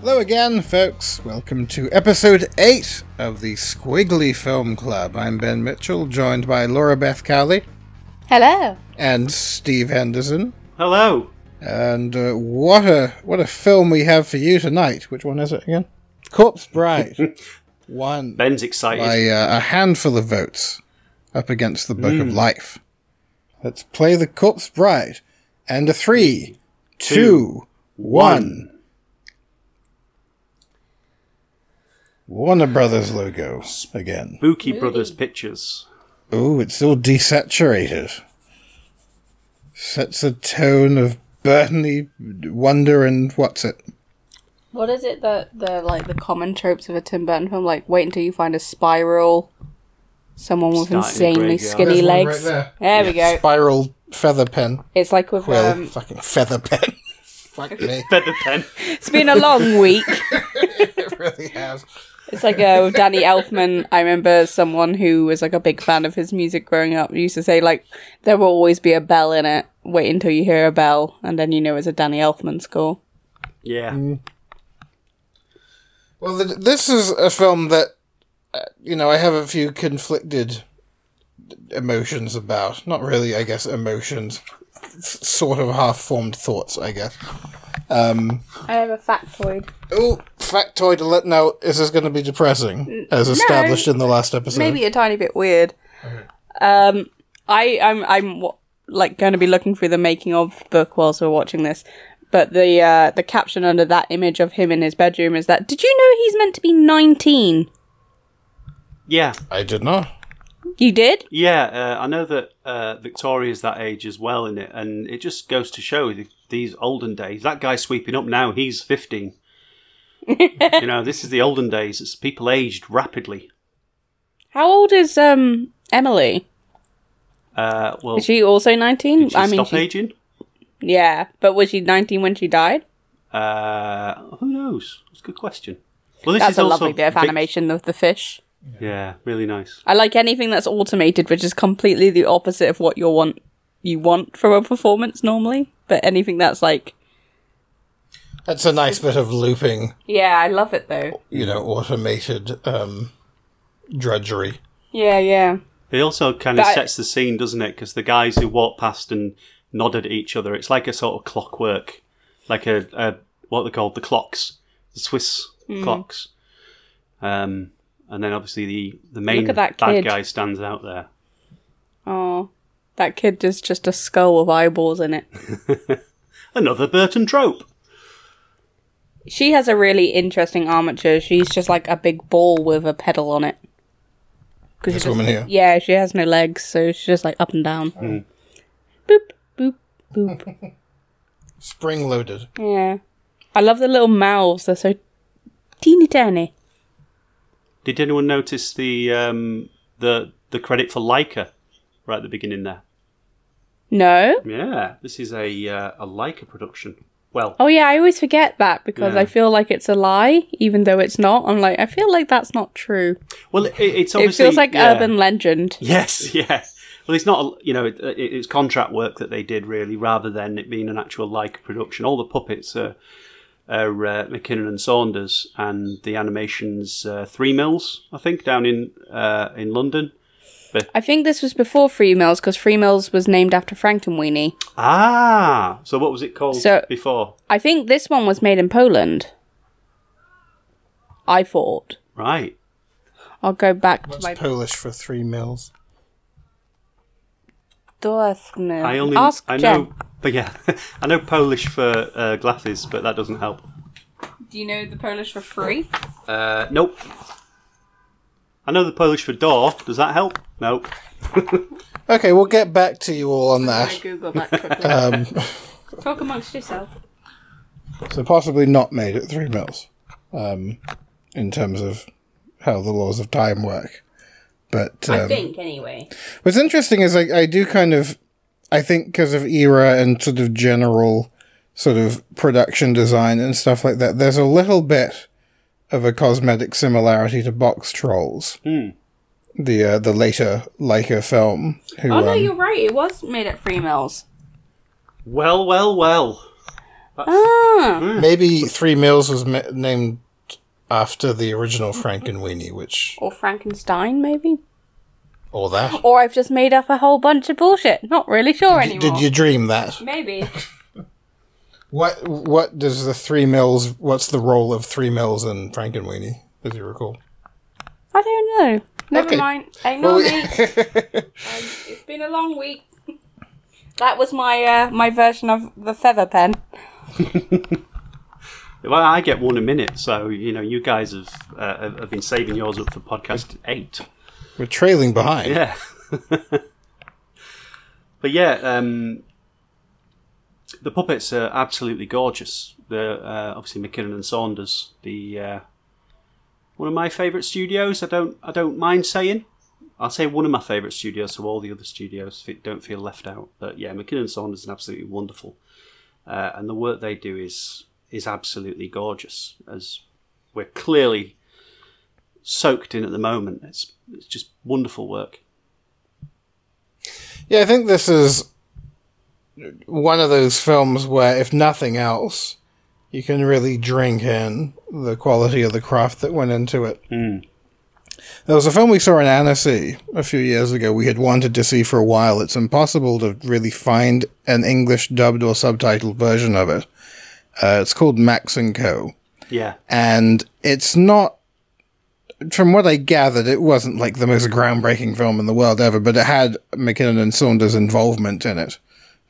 Hello again, folks. Welcome to episode 8 of the Squiggly Film Club. I'm Ben Mitchell, joined by Laura Beth Cowley Hello. and Steve Henderson. Hello. And uh, what a what a film we have for you tonight. Which one is it again? Corpse Bride. one. Ben's excited. by uh, a handful of votes up against the Book of Life. Let's play the Corpse Bride. And a three, two, one. Warner Brothers logo again. Spooky Brothers Pictures. Oh, it's all desaturated. Sets a tone of Burtony wonder and what's it? What is it that the like the common tropes of a Tim Burton film? Like, wait until you find a spiral, someone with Starting insanely graveyard. skinny There's one legs. right there. we go. Spiral feather pen. It's like with Quill. um, Fucking feather pen. Fuck me. Feather pen. it's been a long week. it really has. It's like uh, Danny Elfman. I remember someone who was like a big fan of his music growing up used to say like there will always be a bell in it. Wait until you hear a bell, and then you know it's a Danny Elfman score. Yeah. Mm. Well, th- this is a film that, uh, you know, I have a few conflicted emotions about. Not really, I guess, emotions. S- sort of half formed thoughts, I guess. Um, I have a factoid. oh, factoid Let Now, is this is going to be depressing, as established in the last episode? maybe a tiny bit weird. Um, I I'm I'm like going to be looking through the making of book whilst we're watching this, but the uh, the caption under that image of him in his bedroom is that. Did you know he's meant to be nineteen? Yeah. I did not. You did? Yeah. Uh, I know that uh, Victoria's that age as well in it, and it just goes to show these olden days. That guy sweeping up now, he's 15. you know, this is the olden days. It's people aged rapidly. How old is um Emily? Uh, well, Is she also nineteen? did she I mean, stop aging? yeah, but was she nineteen when she died? Uh, who knows? It's a good question. Well, this That's is a also lovely bit of Vic- animation of the fish. Yeah, really nice. I like anything that's automated, which is completely the opposite of what you want you want from a performance normally. But anything that's like, That's a nice bit of looping, yeah, I love it though. you know, automated um, drudgery. Yeah, yeah. It also kind of But I- sets the scene, doesn't it? Because the guys who walk past and nodded at each other, it's like a sort of clockwork, like a, a what they called the clocks, the Swiss Hmm. clocks. Um, and then obviously the the main at that bad kid. guy stands out there. Oh, that kid is just a skull with eyeballs in it. Another Burton trope. She has a really interesting armature. She's just like a big ball with a pedal on it. 'Cause This she just- woman here. Yeah, she has no legs, so she's just like up and down. Mm. Boop, boop, boop. Spring loaded. yeah. I love the little mouths. They're so teeny tiny. Did anyone notice the um, the the credit for Laika right at the beginning there? No? Yeah, this is a uh, a Laika production. Well, Oh yeah, I always forget that because Yeah. I feel like it's a lie, even though it's not. I'm like, I feel like that's not true. well, it, it's It feels like yeah. urban legend. Yes, yeah. Well, it's not, you know, it, it, it's contract work that they did really, rather than it being an actual Laika production. All the puppets are, are uh, Mackinnon and Saunders, and the animations uh, Three Mills, I think, down in uh, in London. I think this was before Three Mills because Three Mills was named after Frankenweenie. Ah, so what was it called So- before? I think this one was made in Poland. I thought. Right. I'll go back to my Polish for three mils? Dorfman. I only Ask I Jen. know, but yeah, I know Polish for uh, glasses, but that doesn't help. Do you know the Polish for free? Uh, nope. I know the Polish for door. Does that help? Nope. Okay, we'll get back to you all on I that. Google that quickly. Um, Talk amongst yourself. so possibly not made at Three Mills, um, in terms of how the laws of time work. But um, I think, anyway. what's interesting is I, I do kind of, I think because of era and sort of general sort of production design and stuff like that, there's a little bit of a cosmetic similarity to Boxtrolls, Hmm. the uh, the later Laika film. Who, Oh no, um, you're right. It was made at Free Mills. Well, well, well. Ah, Maybe Three Mills was ma- named after the original Frankenweenie, which or Frankenstein, maybe. or that. Or I've just made up a whole bunch of bullshit. Not really sure anymore. Did you dream that? Maybe. What What does the Three Mills? What's the role of Three Mills in Frankenweenie? Does you recall? I don't know. Never Okay. mind. Ignore Well, me. Um, it's been a long week. That was my uh, my version of the feather pen. Well, I get one a minute, so you know you guys have uh, have- been saving yours up for podcast eight. We're trailing behind. Yeah. but yeah, um, the puppets are absolutely gorgeous. They're uh, obviously Mackinnon and Saunders, the uh, one of my favourite studios. I don't I don't mind saying. I'll say one of my favourite studios, so all the other studios don't feel left out. But yeah, Mackinnon and Saunders is absolutely wonderful, uh, and the work they do is is absolutely gorgeous. As we're clearly soaked in at the moment, it's it's just wonderful work. Yeah, I think this is one of those films where, if nothing else, you can really drink in the quality of the craft that went into it. Hmm. There was a film we saw in Annecy a few years ago we had wanted to see for a while. It's impossible to really find an English dubbed or subtitled version of it. Uh, it's called Max and Co. Yeah, and it's not from what I gathered, it wasn't like the most groundbreaking film in the world ever, but it had Mackinnon and Saunders' involvement in it,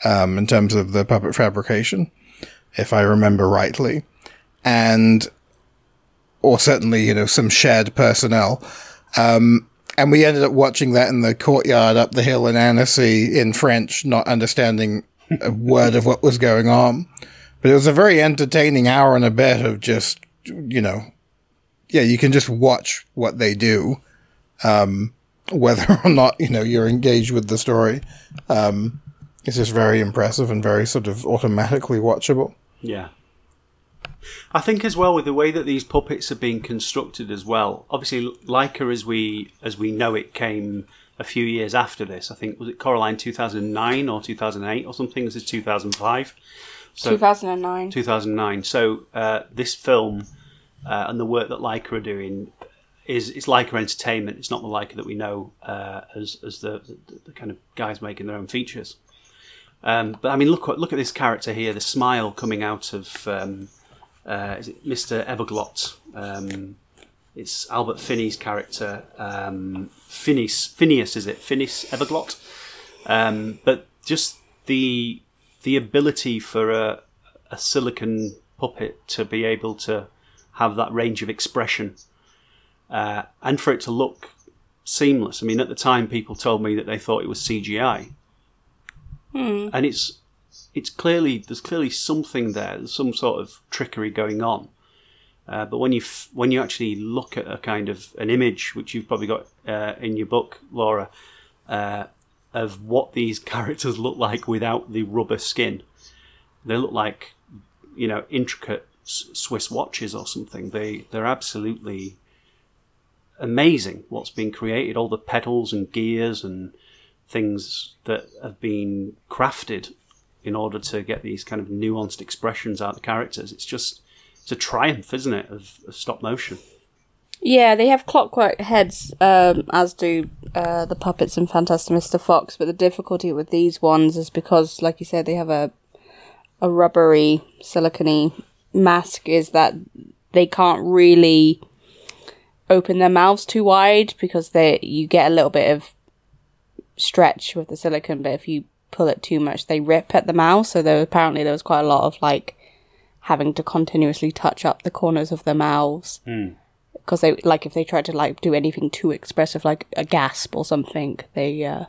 um, in terms of the puppet fabrication, if I remember rightly. And, or certainly, you know, some shared personnel. Um, and we ended up watching that in the courtyard up the hill in Annecy in French, not understanding a word of what was going on. But it was a very entertaining hour and a bit of just, you know, yeah, you can just watch what they do, um, whether or not, you know, you're engaged with the story. Um, it's just very impressive and very sort of automatically watchable. yeah. I think as well with the way that these puppets are being constructed as well. Obviously, Laika as we as we know it came a few years after this. I think was it Coraline two thousand nine or two thousand eight or something. This is two thousand five. So 2009. 2009. So uh, this film uh, and the work that Laika are doing is it's Laika Entertainment. It's not the Laika that we know uh, as as the, the the kind of guys making their own features. Um, but I mean, look look at this character here. The smile coming out of um, uh, is it Mr. Everglot? Um, it's Albert Finney's character. Um, Phineas, Phineas is it? Phineas Everglot. Um, but just the the ability for a, a silicon puppet to be able to have that range of expression uh, and for it to look seamless. I mean, at the time, people told me that they thought it was CGI, and it's it's clearly there's clearly something there. There's some sort of trickery going on. Uh, but when you f- when you actually look at a kind of an image, which you've probably got uh, in your book, Laura, uh, of what these characters look like without the rubber skin, they look like you know intricate Swiss watches or something. They they're absolutely amazing. What's been created, all the pedals and gears and things that have been crafted in order to get these kind of nuanced expressions out of the characters. It's just it's a triumph, isn't it, of, of stop motion? Yeah, they have clockwork heads, um, as do uh, the puppets in Fantastic Mr. Fox. But the difficulty with these ones is because, like you said, they have a a rubbery, silicony mask. Is that they can't really open their mouths too wide because they you get a little bit of stretch with the silicone. But if you pull it too much, they rip at the mouth. So there apparently there was quite a lot of like having to continuously touch up the corners of their mouths because they like if they tried to like do anything too expressive like a gasp or something they uh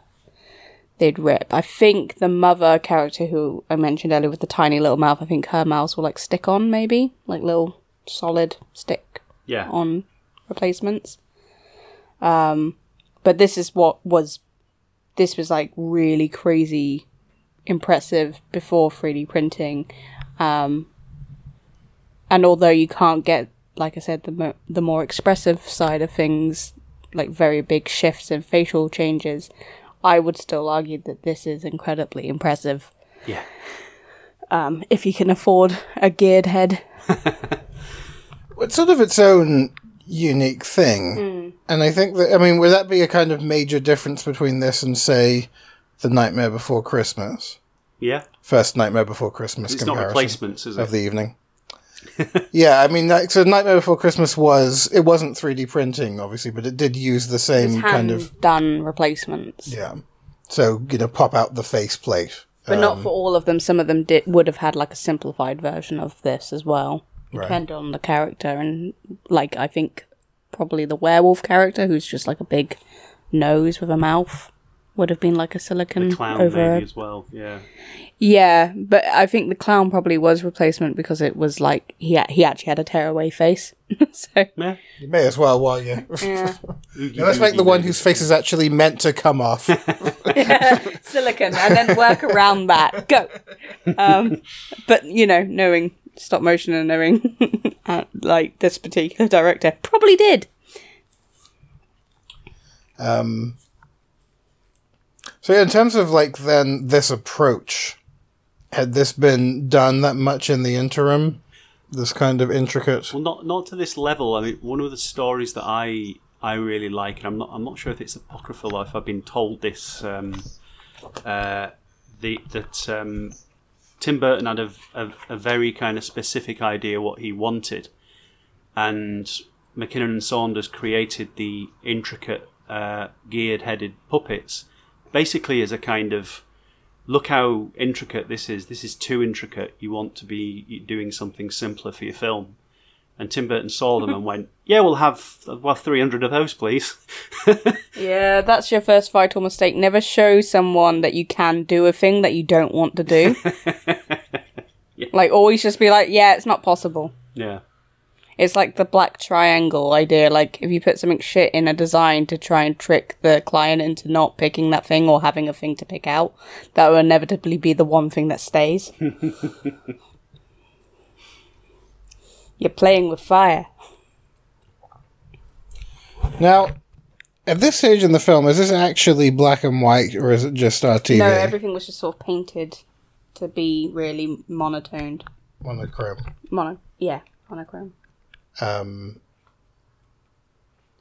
they'd rip. I think the mother character who i mentioned earlier with the tiny little mouth i think her mouths will like stick on maybe. Like little solid stick Yeah, on replacements. Um but this is what was this was like really crazy impressive before 3d printing. Um and although you can't get like i said the mo- the more expressive side of things like very big shifts and facial changes i would still argue that this is incredibly impressive yeah, um, if you can afford a geared head. It's sort of its own unique thing. And I think that, I mean, would that be a kind of major difference between this and, say, The Nightmare Before Christmas? Yeah, First Nightmare Before Christmas it's not replacements, is it? of the evening. Yeah, I mean, like, so Nightmare Before Christmas was, it wasn't 3D printing, obviously, but it did use the same Hand kind of, done replacements. yeah. So, you know, pop out the faceplate. But not um, for all of them. Some of them did would have had like a simplified version of this as well. Right. Depending on the character and like I think probably the werewolf character who's just like a big nose with a mouth would have been like a silicon Clown over maybe as well. Yeah, Yeah, but I think the clown probably was replacement because it was like he ha- he actually had a tearaway face. so yeah. You may as well, while you. yeah. Oogie Yeah, let's make the one whose face is actually meant to come off. silicon and then work around that. Go. Um, but you know, knowing stop motion and knowing uh, like this particular director probably did. Um, so yeah, in terms of like then this approach, had this been done that much in the interim? This kind of intricate. Well, not not to this level. I mean, one of the stories that I I really like, and I'm not I'm not sure if it's apocryphal or if I've been told this. Um, uh, the that um, Tim Burton had a, a, a very kind of specific idea what he wanted, and Mackinnon and Saunders created the intricate uh, geared-headed puppets, basically as a kind of look how intricate this is. This is too intricate. You want to be doing something simpler for your film. And Tim Burton saw them and went, "Yeah, we'll have well three hundred of those, please." Yeah, that's your first vital mistake. Never show someone that you can do a thing that you don't want to do. Like always just be like, yeah, it's not possible. yeah, It's like the black triangle idea. Like if you put something shit in a design to try and trick the client into not picking that thing or having a thing to pick out, that will inevitably be the one thing that stays. You're playing with fire. Now, at this stage in the film, is this actually black and white or is it just our TV? No, everything was just sort of painted to be really monotoned. Monochrome. Mono, yeah, monochrome. Um,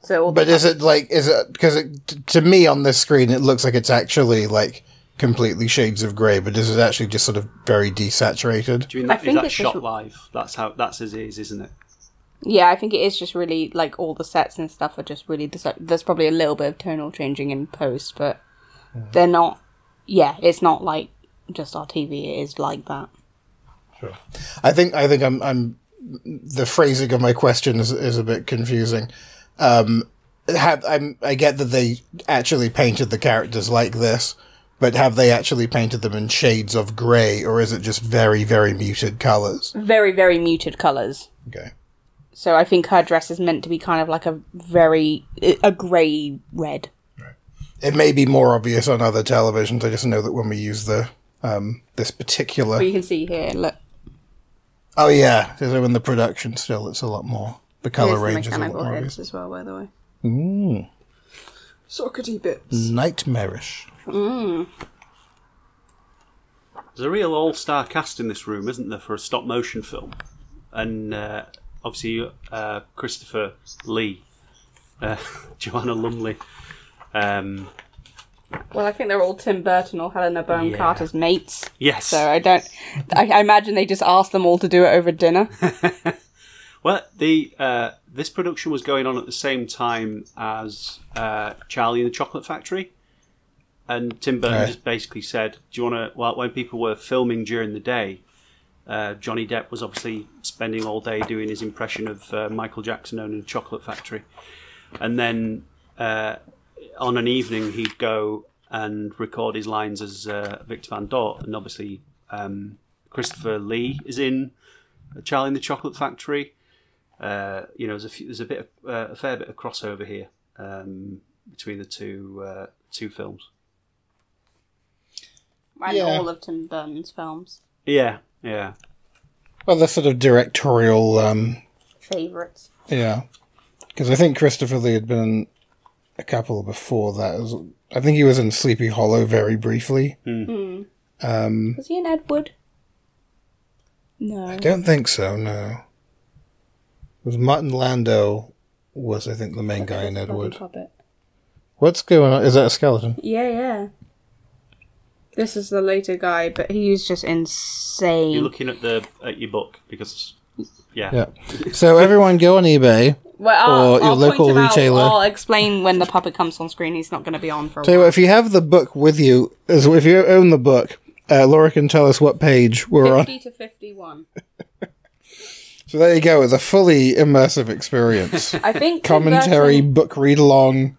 So, all but is it like is it because it, to me on this screen it looks like it's actually like completely shades of grey, but is it actually just sort of very desaturated? do you mean I that, is think that it's shot just- live? That's how that's as it is, isn't it? Yeah, I think it is just really like all the sets and stuff are just really. Desi- there's probably a little bit of tonal changing in post, but they're not. Yeah, it's not like just our TV. It is like that. Sure. I think I think I'm I'm the phrasing of my question is is a bit confusing. Um, have I'm I get that they actually painted the characters like this, but have they actually painted them in shades of grey, or is it just very very muted colors? Very very muted colors. Okay. So I think her dress is meant to be kind of like a very a grey red. It may be more obvious on other televisions. I just know that when we use the um, this particular, you can see here. Look, oh yeah, so in the production still, it's a lot more. The color here's the range is a lot more heads obvious. as well. By the way, Mm, sockety bits. nightmarish. There's a real all-star cast in this room, isn't there, for a stop-motion film? And uh, obviously uh, Christopher Lee, uh, Joanna Lumley. Um, Well, I think they're all Tim Burton or Helena Bonham Yeah. Carter's mates. yes. So I don't. I, I imagine they just asked them all to do it over dinner. Well, the uh, this production was going on at the same time as uh, Charlie and the Chocolate Factory, and Tim Burton Right. just basically said, "Do you want to?" Well, when people were filming during the day, uh, Johnny Depp was obviously spending all day doing his impression of uh, Michael Jackson owning the Chocolate Factory, and then uh, on an evening he'd go and record his lines as uh, Victor Van Dort, and obviously um, Christopher Lee is in Charlie and the Chocolate Factory. Uh, you know, there's a few, there's a bit of, uh, a fair bit of crossover here um, between the two uh, two films. And Yeah. all of Tim Burton's films. Yeah, yeah, Well, the sort of directorial, um, Favourites. yeah, because I think Christopher Lee had been in a couple before that. Was- I think he was in Sleepy Hollow very briefly. Hmm. Hmm. Um, was he in Ed Wood? No. I don't think so. No. It was Martin Landau was I think the main guy in Ed Wood. Puppet. What's going on? Is that a skeleton? Yeah, yeah. This is the later guy, but he's just insane. You're looking at the at your book because yeah, Yeah. So everyone go on eBay. Well, I'll, Or your I'll local point him out. retailer. I'll explain when the puppet comes on screen. He's not going to be on for a Tell you what, if you have the book with you, as if you own the book, uh, Laura can tell us what page we're on. 50 to 51. So there you go, It's a fully immersive experience. I think Commentary, converting- book read along.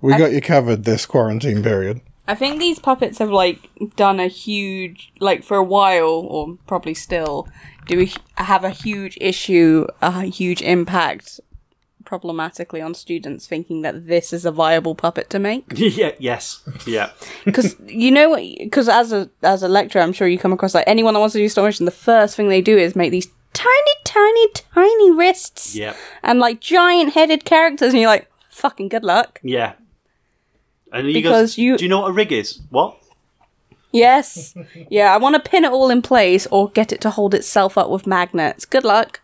We got you covered this quarantine period. I think these puppets have like done a huge, like for a while, or probably still, do we have a huge issue, a huge impact, problematically on students thinking that this is a viable puppet to make. yeah, yes, yeah, Because you know, because as a as a lecturer, I'm sure you come across like anyone that wants to do stop motion, the first thing they do is make these tiny, tiny, tiny wrists yeah, and like giant headed characters, and you're like, fucking good luck. yeah. And you Because goes, you- do you know what a rig is? What? Yes. Yeah, I want to pin it all in place or get it to hold itself up with magnets. Good luck.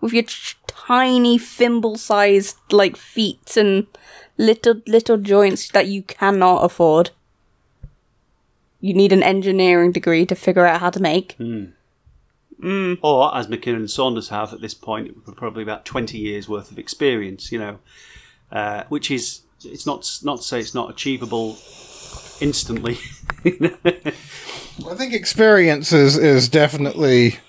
With your ch- tiny thimble sized like feet and little little joints that you cannot afford. You need an engineering degree to figure out how to make. Or as Mackinnon and Saunders have at this point, probably about twenty years worth of experience. You know, uh, which is it's not not to say it's not achievable instantly. I think experience is, is definitely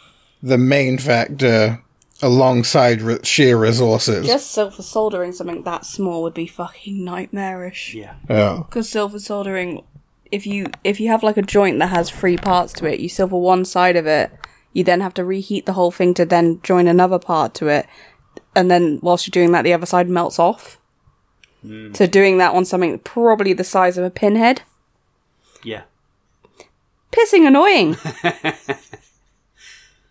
the main factor alongside re- sheer resources. Just silver soldering something that small would be fucking nightmarish. yeah, yeah. Because silver soldering, if you if you have like a joint that has three parts to it, you silver one side of it. You then have to reheat the whole thing to then join another part to it, and then whilst you're doing that, the other side melts off. Hmm. So doing that on something probably the size of a pinhead, yeah, pissing annoying.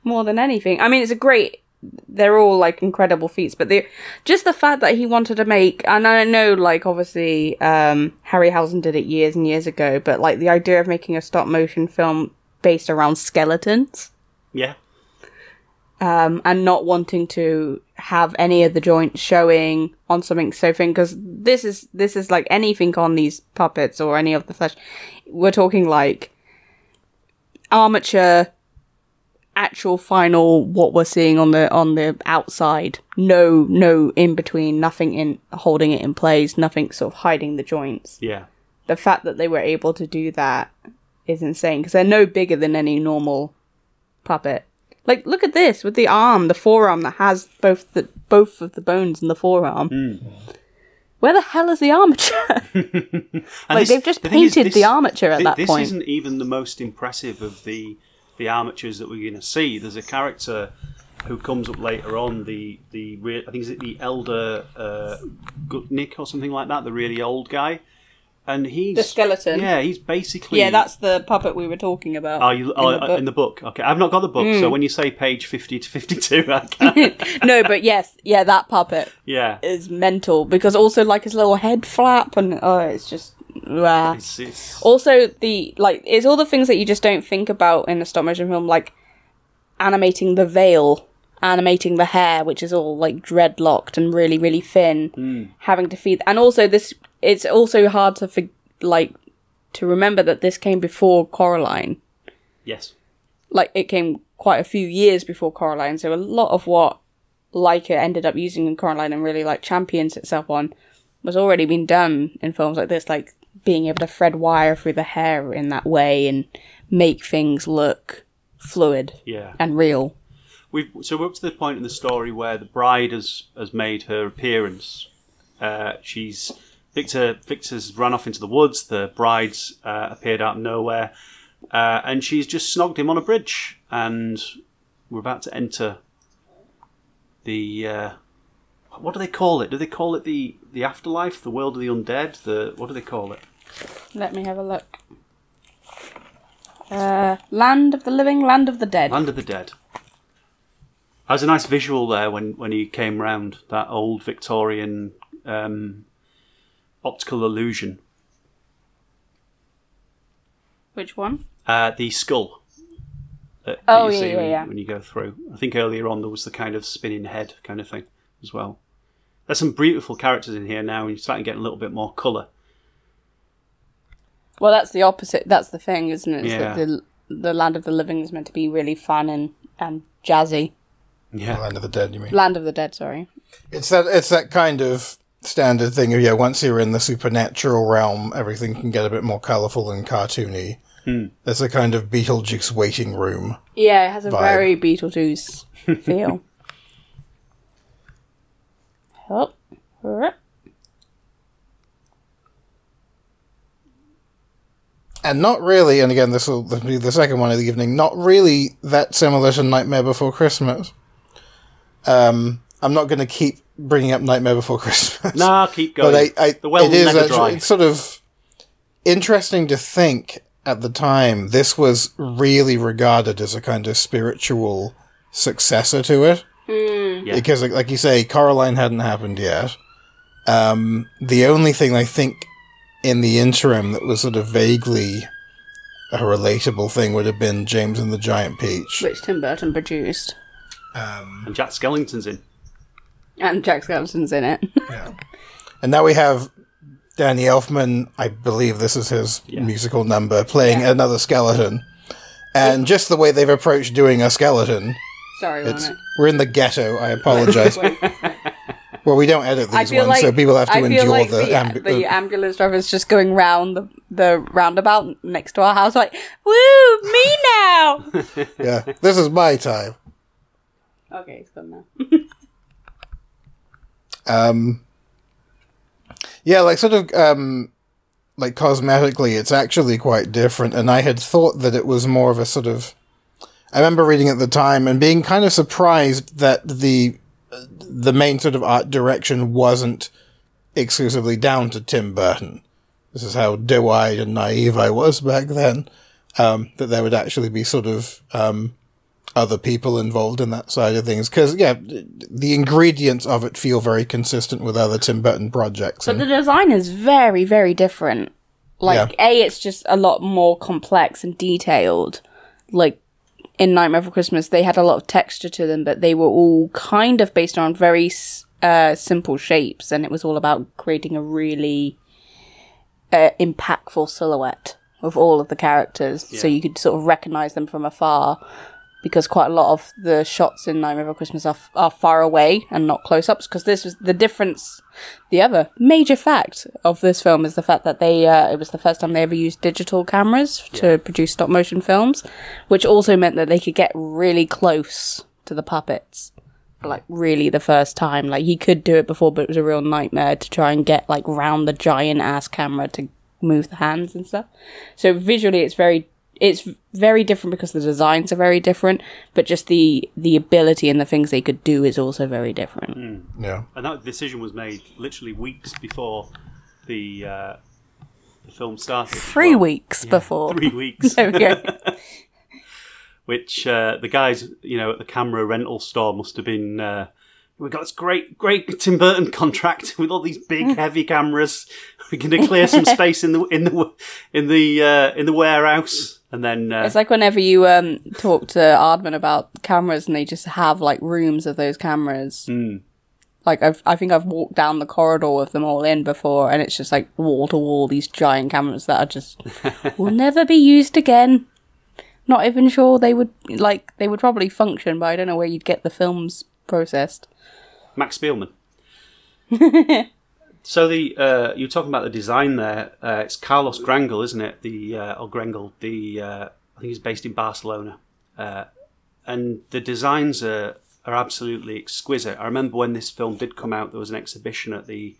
More than anything, I mean, it's a great. They're all like incredible feats, but the just the fact that he wanted to make, and I know, like obviously, um, Harryhausen did it years and years ago, but like the idea of making a stop motion film based around skeletons, yeah, um, and not wanting to have any of the joints showing on something so thin, because this is this is like anything on these puppets or any of the flesh. We're talking like armature actual final what we're seeing on the on the outside no no in between nothing in holding it in place nothing sort of hiding the joints. Yeah, the fact that they were able to do that is insane because they're no bigger than any normal puppet. Like look at this with the arm the forearm that has both the both of the bones in the forearm. Hmm. Where the hell is the armature? Like this- they've just the thing is, painted this- the armature at thi- that this point. This isn't even the most impressive of the the armatures that we're going to see. There's a character who comes up later on. The the I think is it the elder uh, Gutknecht or something like that. The really old guy, and he's The skeleton? Yeah, he's basically yeah that's the puppet we were talking about Oh, you, oh, in the uh, book. in the book. Okay, I've not got the book, Hmm. so when you say page fifty to fifty-two, I can't. no but yes yeah that puppet yeah, is mental because also like his little head flap and oh it's just rah. it's, it's also the like it's all the things that you just don't think about in a stop motion film like animating the veil animating the hair which is all like dreadlocked and really really thin hmm. having to feed and also this it's also hard to for, like to remember that this came before coraline. Yes, like it came quite a few years before Coraline, so a lot of what Laika ended up using in Coraline and really like champions itself on was already been done in films like this, like being able to thread wire through the hair in that way and make things look fluid yeah. and real. We've, so we're up to the point in the story where the bride has has made her appearance. Uh, she's Victor. Victor's run off into the woods. The bride's uh, appeared out of nowhere, uh, and she's just snogged him on a bridge. And we're about to enter the. Uh, what do they call it? Do they call it the the afterlife, the world of the undead? The what do they call it? Let me have a look. Uh, land of the living, land of the dead. Land of the Dead. That was a nice visual there when, when he came round that old Victorian um, optical illusion. Which one? Uh, the skull. that Oh, you yeah, see yeah, when, yeah. when you go through. I think earlier on there was the kind of spinning head kind of thing as well. There's some beautiful characters in here now, and you're starting to get a little bit more colour. Well, that's the opposite. That's the thing, isn't it? Is Yeah. that the the land of the living is meant to be really fun and and jazzy. Yeah, Land of the Dead, you mean? Land of the Dead, sorry. It's that it's that kind of standard thing of yeah. Once you're in the supernatural realm, everything can get a bit more colourful and cartoony. Hmm. There's a kind of Beetlejuice waiting room. Yeah, it has a Vibe. very Beetlejuice feel. Oh. And not really, and again, this will be the second one of the evening, not really that similar to Nightmare Before Christmas. Um, I'm not going to keep bringing up Nightmare Before Christmas. nah, keep going. but I, I the well it is never actually it's sort of interesting to think at the time this was really regarded as a kind of spiritual successor to it Yeah. because like, like you say coraline hadn't happened yet um, the only thing i think in the interim that was sort of vaguely a relatable thing would have been james and the giant peach Which Tim Burton produced. Um, and Jack Skellington's in. And Jack Skellington's in it. yeah. And now we have Danny Elfman, I believe this is his Yeah. musical number, playing Yeah. another skeleton. And just the way they've approached doing a skeleton, sorry, it's wasn't we're in the ghetto. I apologize. well, we don't edit these ones, like so people have to I endure like the, the, ambi- the ambulance driver is just going round the, the roundabout next to our house, like, "Woo, me now!" yeah. This is my time. okay, it's gone now. Um, yeah, like sort of um, like cosmetically, it's actually quite different. And I had thought that it was more of a sort of. I remember reading at the time and being kind of surprised that the the main sort of art direction wasn't exclusively down to Tim Burton. This is how doe-eyed and naive I was back then. Um, that there would actually be sort of um, other people involved in that side of things because yeah the ingredients of it feel very consistent with other tim burton projects But the design is very, very different. Like, A, it's just a lot more complex and detailed. Like, in Nightmare Before Christmas, they had a lot of texture to them, but they were all kind of based on very uh, simple shapes, and it was all about creating a really uh, impactful silhouette of all of the characters, so you could sort of recognize them from afar. Because quite a lot of the shots in Nightmare Before Christmas are, f- are far away and not close ups. Because this was the difference. The other major fact of this film is the fact that they uh, it was the first time they ever used digital cameras to produce stop motion films, which also meant that they could get really close to the puppets like really the first time. Like he could do it before, but it was a real nightmare to try and get like round the giant ass camera to move the hands and stuff. So visually, it's very it's very different because the designs are very different, but just the the ability and the things they could do is also very different. yeah And that decision was made literally weeks before the uh, the film started. Three well. weeks before. Three weeks. There we go. Which uh, the guys, you know, at the camera rental store must have been. Uh, we got this great, great Tim Burton contract with all these big, heavy cameras. We're going to clear some space in the in the in the uh, in the warehouse, and then uh, It's like whenever you um talk to Aardman about cameras and they just have like rooms of those cameras. Hmm. Like I've, I think I've walked down the corridor with them all in before, and it's just like wall to wall these giant cameras that are just will never be used again. Not even sure they would like they would probably function, but I don't know where you'd get the films processed. Max Spielmann. so the uh, you're talking about the design there. Uh, it's Carlos Grangel, isn't it? The uh, or Grengel. The uh, I think he's based in Barcelona, uh, and the designs are are absolutely exquisite. I remember when this film did come out, there was an exhibition at the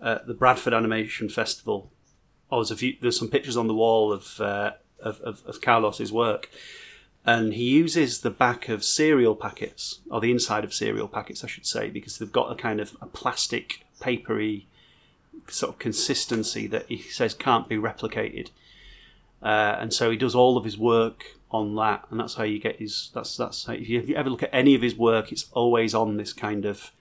uh, the Bradford Animation Festival. Oh, there's a few. There's some pictures on the wall of uh, of, of, of Carlos's work, and he uses the back of cereal packets or the inside of cereal packets, I should say, because they've got a kind of a plastic, papery sort of consistency that he says can't be replicated. Uh, and so he does all of his work on that, and that's how you get his. That's that's how, if you, if you ever look at any of his work, it's always on this kind of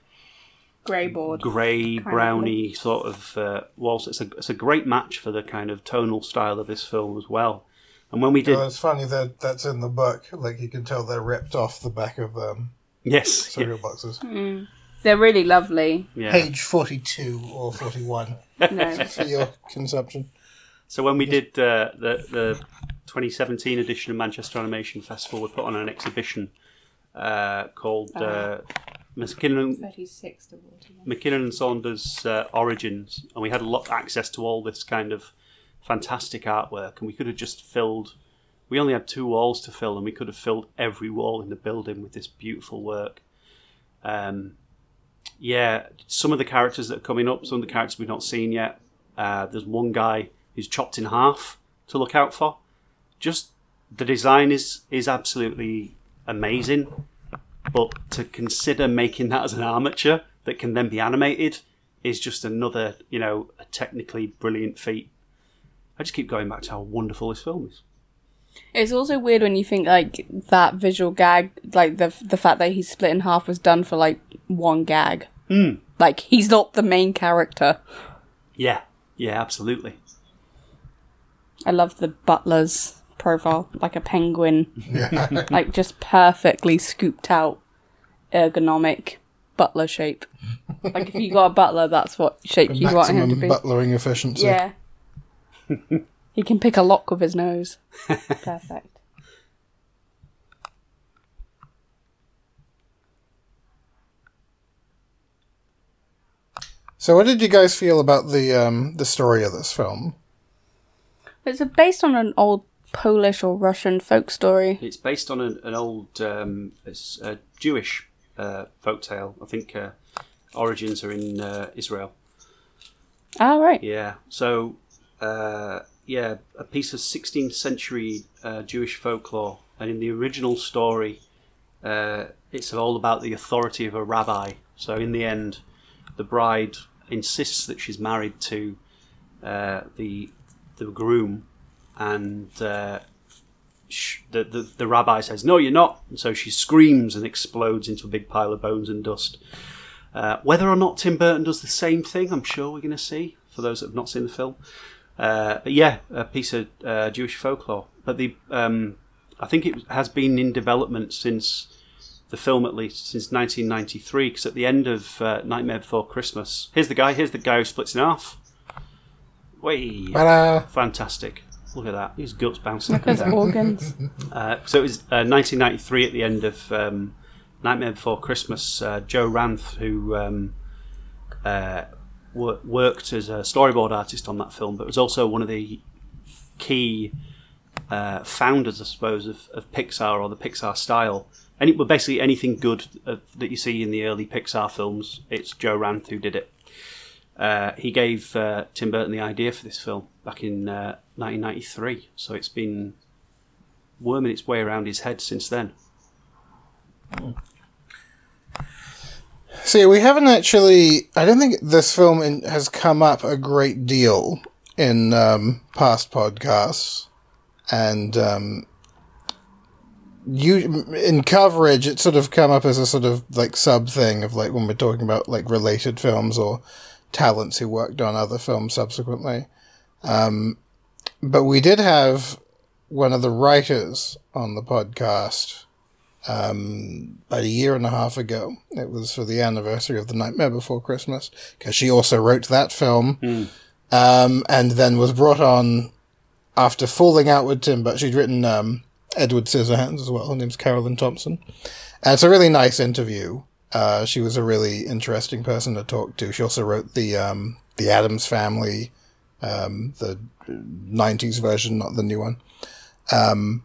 Grey board. grey, browny sort of uh, wall. It's a it's a great match for the kind of tonal style of this film as well. And when we did, Well, it's funny that that's in the book. Like you can tell they're ripped off the back of um, yes, yeah, cereal boxes. They're really lovely. yeah. Page forty-two or forty-one No. for your consumption. So when we did uh, the the 2017 edition of Manchester Animation Festival, we put on an exhibition uh, called uh, Mackinnon, 36 to 41. Mackinnon and Saunders uh, Origins, and we had a lot access to all this kind of fantastic artwork, and we could have just filled. We only had two walls to fill, and we could have filled every wall in the building with this beautiful work. Um, yeah, some of the characters that are coming up, some of the characters we've not seen yet. Uh, there's one guy who's chopped in half to look out for. Just the design is is absolutely amazing, but to consider making that as an armature that can then be animated is just another, you know, a technically brilliant feat. I just keep going back to how wonderful this film is. It's also weird when you think like that visual gag, like the the fact that he's split in half was done for like one gag. Hmm. Like he's not the main character. Yeah, yeah, absolutely. I love the butler's profile, like a penguin, Yeah. like just perfectly scooped out, ergonomic butler shape. Like if you got a butler, that's what shape you want him to Maximum be. butlering efficiency. Yeah. he can pick a lock with his nose. Perfect. So, what did you guys feel about the um, the story of this film? It's based on an old Polish or Russian folk story. It's based on an, an old um, it's a Jewish uh, folktale. I think uh, origins are in uh, Israel. Ah, right. Yeah. So, uh, yeah, a piece of 16th century uh, Jewish folklore. And in the original story, uh, it's all about the authority of a rabbi. So, in the end, the bride insists that she's married to uh, the the groom, and uh, sh- the, the the rabbi says, "No, you're not." And so she screams and explodes into a big pile of bones and dust. Uh, whether or not Tim Burton does the same thing, I'm sure we're going to see for those that have not seen the film. Uh, but yeah, a piece of uh, Jewish folklore. But the um, I think it has been in development since the film, at least since 1993. Because at the end of uh, Nightmare Before Christmas, here's the guy. Here's the guy who splits in half. Way Ta-da! fantastic! Look at that. His guts bouncing up Look at down. organs. Uh, so it was uh, 1993 at the end of um, Nightmare Before Christmas. Uh, Joe Ranft, who um, uh, wor- worked as a storyboard artist on that film, but was also one of the key uh, founders, I suppose, of, of Pixar or the Pixar style. Any, well, basically anything good uh, that you see in the early Pixar films, it's Joe Ranft who did it. Uh, he gave uh, Tim Burton the idea for this film back in uh, 1993, so it's been worming its way around his head since then. See, we haven't actually. I don't think this film in, has come up a great deal in um, past podcasts, and um, you in coverage, it's sort of come up as a sort of like sub thing of like when we're talking about like related films or talents who worked on other films subsequently. Um, but we did have one of the writers on the podcast um, about a year and a half ago. It was for the anniversary of The Nightmare Before Christmas, because she also wrote that film, um, and then was brought on after falling out with Tim, but she'd written um, Edward Scissorhands as well. Her name's Caroline Thompson. And it's a really nice interview. Uh, she was a really interesting person to talk to. She also wrote the um, the Addams Family, um, the '90s version, not the new one. Um,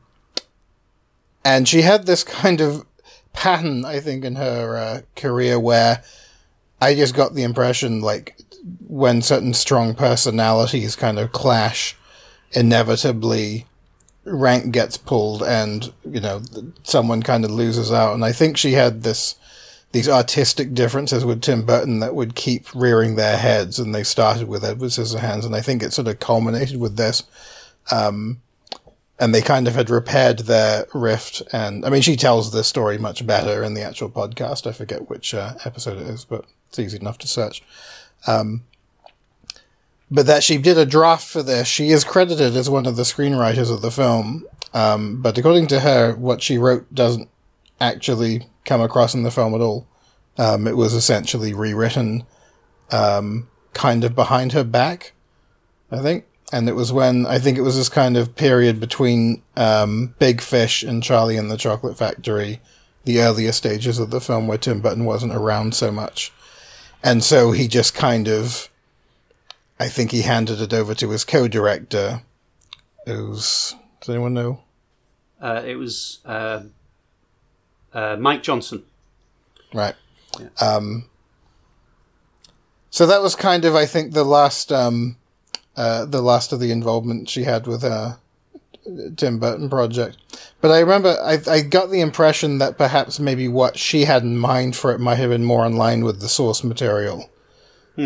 and she had this kind of pattern, I think, in her uh, career where I just got the impression, like, when certain strong personalities kind of clash, inevitably rank gets pulled and, you know, someone kind of loses out. And I think she had this, these artistic differences with Tim Burton that would keep rearing their heads. And they started with Edward Scissorhands. And I think it sort of culminated with this. Um, and they kind of had repaired their rift. And I mean, she tells this story much better in the actual podcast. I forget which uh, episode it is, but it's easy enough to search. Um, but that she did a draft for this. She is credited as one of the screenwriters of the film, um, but according to her, what she wrote doesn't actually come across in the film at all. Um, it was essentially rewritten, um, kind of behind her back, I think. And it was when I think it was this kind of period between um, Big Fish and Charlie and the Chocolate Factory, the earlier stages of the film where Tim Burton wasn't around so much, and so he just kind of I think he handed it over to his co-director, who's does anyone know? Uh, it was uh, uh, Mike Johnson. Right. Um, so that was kind of, I think, the last, um, uh, the last of the involvement she had with her Tim Burton project. But I remember I, I got the impression that perhaps maybe what she had in mind for it might have been more in line with the source material.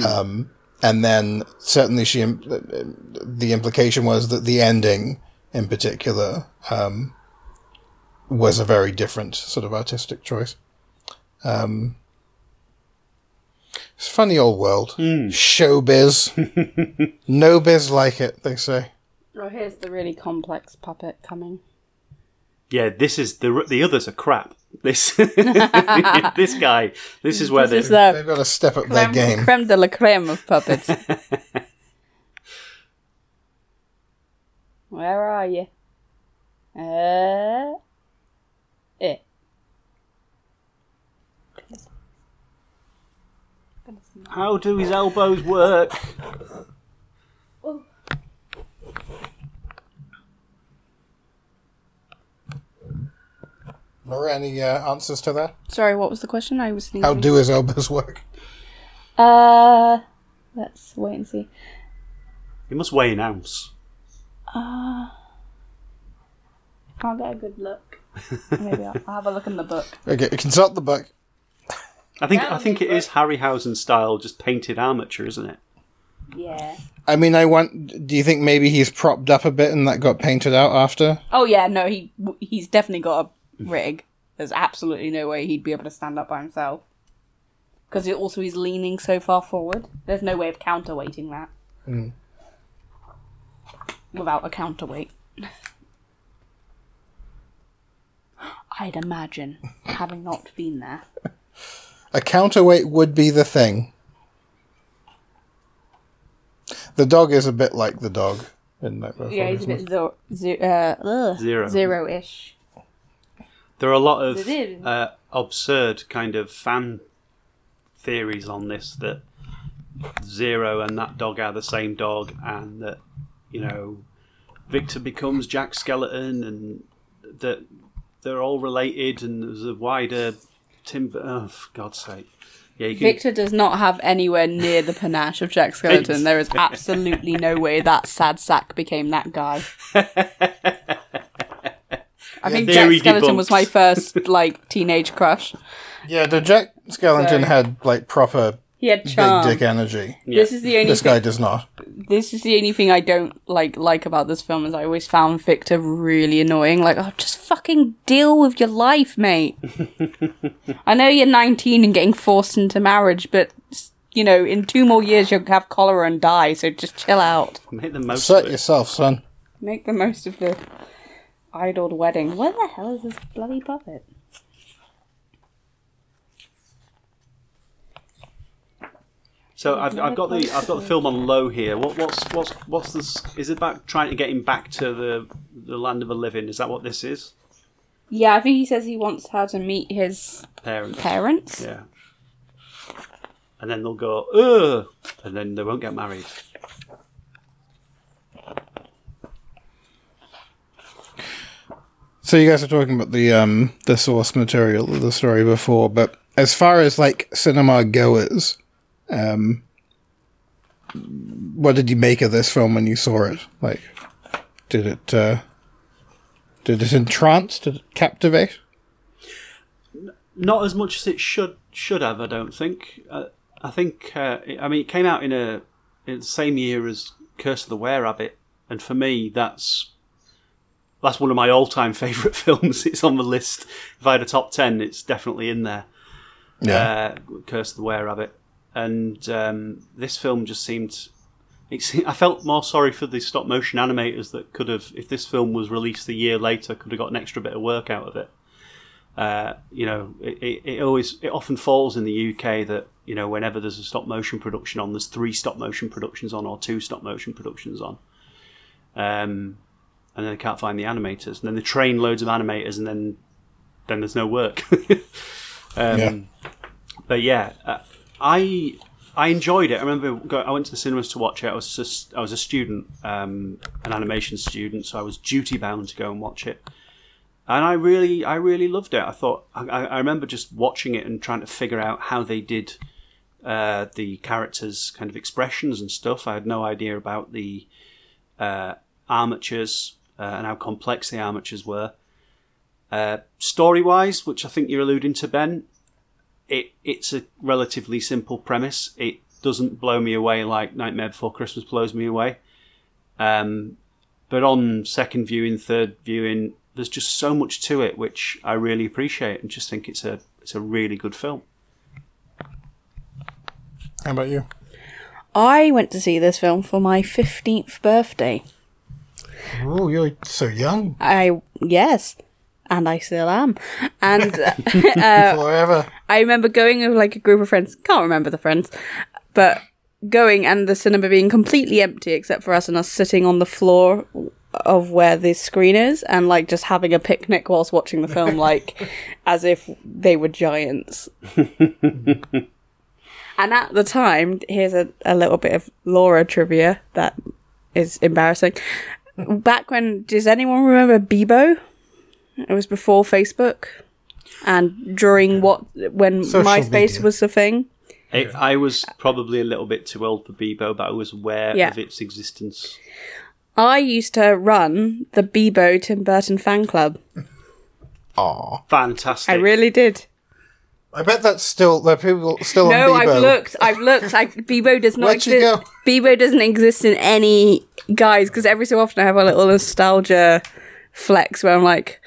Um, and then certainly she, the implication was that the ending in particular, um, was a very different sort of artistic choice. Um, it's a funny old world. Showbiz. no biz like it, they say. Oh, here's the really complex puppet coming. Yeah, this is the the others are crap. This this guy. This is where This is they. They've got to step up their game. creme de la creme of puppets. Where are you? Uh, eh. How do his elbows work? Laura, any uh, answers to that? Sorry, what was the question? I was sneezing. How do his elbows work? Uh, let's wait and see. He must weigh an ounce. Uh, can't get a good look. Maybe I'll, I'll have a look in the book. Okay, consult the book. I think Yeah, I think it is Harryhausen style, just painted armature, isn't it? Yeah. I mean, I want. Do you think maybe he's propped up a bit and that got painted out after? Oh yeah, no, he he's definitely got a rig. There's absolutely no way he'd be able to stand up by himself. Because also he's leaning so far forward. There's no way of counterweighting that. Hmm. Without a counterweight. I'd imagine, having not been there. A counterweight would be the thing. The dog is a bit like the dog in that. Yeah, he's a bit zo- zo- uh, ugh, Zero. zero-ish. There are a lot of It is. uh, absurd kind of fan theories on this that Zero and that dog are the same dog, and that you know Victor becomes Jack Skellington, and that they're all related, and there's a wider Tim. Oh, for God's sake! Yeah, can, Victor does not have anywhere near the panache of Jack Skellington. There is absolutely no way that sad sack became that guy. I think Jack Theory Skellington debunked. was my first like teenage crush. Yeah, the Jack Skellington Sorry. had like proper He had big charm. dick energy. This is the only This thing, guy does not. this is the only thing I don't like like about this film is I always found Victor really annoying. Like, oh, just fucking deal with your life, mate. I know you're 19 and getting forced into marriage, but you know, in two more years you'll have cholera and die. So just chill out. make the most Set of it. yourself, son. Make the most of the idled wedding. Where the hell is this bloody puppet? So I've, I've got the I've got the film on low here. What, what's what's what's this? Is it about trying to get him back to the the land of the living? Is that what this is? Yeah, I think he says he wants her to meet his Parents. parents. Yeah. And then they'll go, ugh, and then they won't get married. So you guys were talking about the um the source material of the story before, but as far as like cinema goers, um, what did you make of this film when you saw it? Like, did it uh, did it entrance? Did it captivate? Not as much as it should should have, I don't think. Uh, I think, uh, I mean, it came out in a in the same year as Curse of the Were Rabbit, and for me, that's that's one of my all time favourite films. It's on the list. If I had a top ten, it's definitely in there. uh, Curse of the Were Rabbit, and um, this film just seemed I felt more sorry for the stop motion animators that could have, if this film was released a year later, could have got an extra bit of work out of it. Uh, you know, it, it, it always, it often falls in the UK that you know, whenever there's a stop motion production on, there's three stop motion productions on or two stop motion productions on. Um, and then they can't find the animators, and then they train loads of animators, and then then there's no work. um, Yeah. But yeah, uh, I I enjoyed it. I remember I went to the cinemas to watch it. I was just I was a student, um, an animation student, so I was duty bound to go and watch it. And I really, I really loved it. I thought I, I remember just watching it and trying to figure out how they did uh, the characters' kind of expressions and stuff. I had no idea about the uh, armatures uh, and how complex the armatures were. Uh, story wise, which I think you're alluding to, Ben, it it's a relatively simple premise. It doesn't blow me away like Nightmare Before Christmas blows me away. Um, but on second viewing, third viewing, there's just so much to it which I really appreciate and just think it's a it's a really good film. How about you? I went to see this film for my 15th birthday. Oh, you're so young. I, yes, and I still am. And uh, Forever. I remember going with like a group of friends, can't remember the friends, but going and the cinema being completely empty except for us and us sitting on the floor of where the screen is and like just having a picnic whilst watching the film, like as if they were giants. and at the time, here's a, a little bit of Laura trivia that is embarrassing. Back when, does anyone remember Bebo? It was before Facebook and during what when Social MySpace media. was the thing. I, I was probably a little bit too old for Bebo, but I was aware Yeah. of its existence. I used to run the Bebo Tim Burton fan club. Aw. Fantastic. I really did. I bet that's still there. are People still No, on Bebo. I've looked. I've looked. I, Bebo does not Where'd you exist. go? Bebo doesn't exist in any guys because every so often I have a little nostalgia flex where I'm like,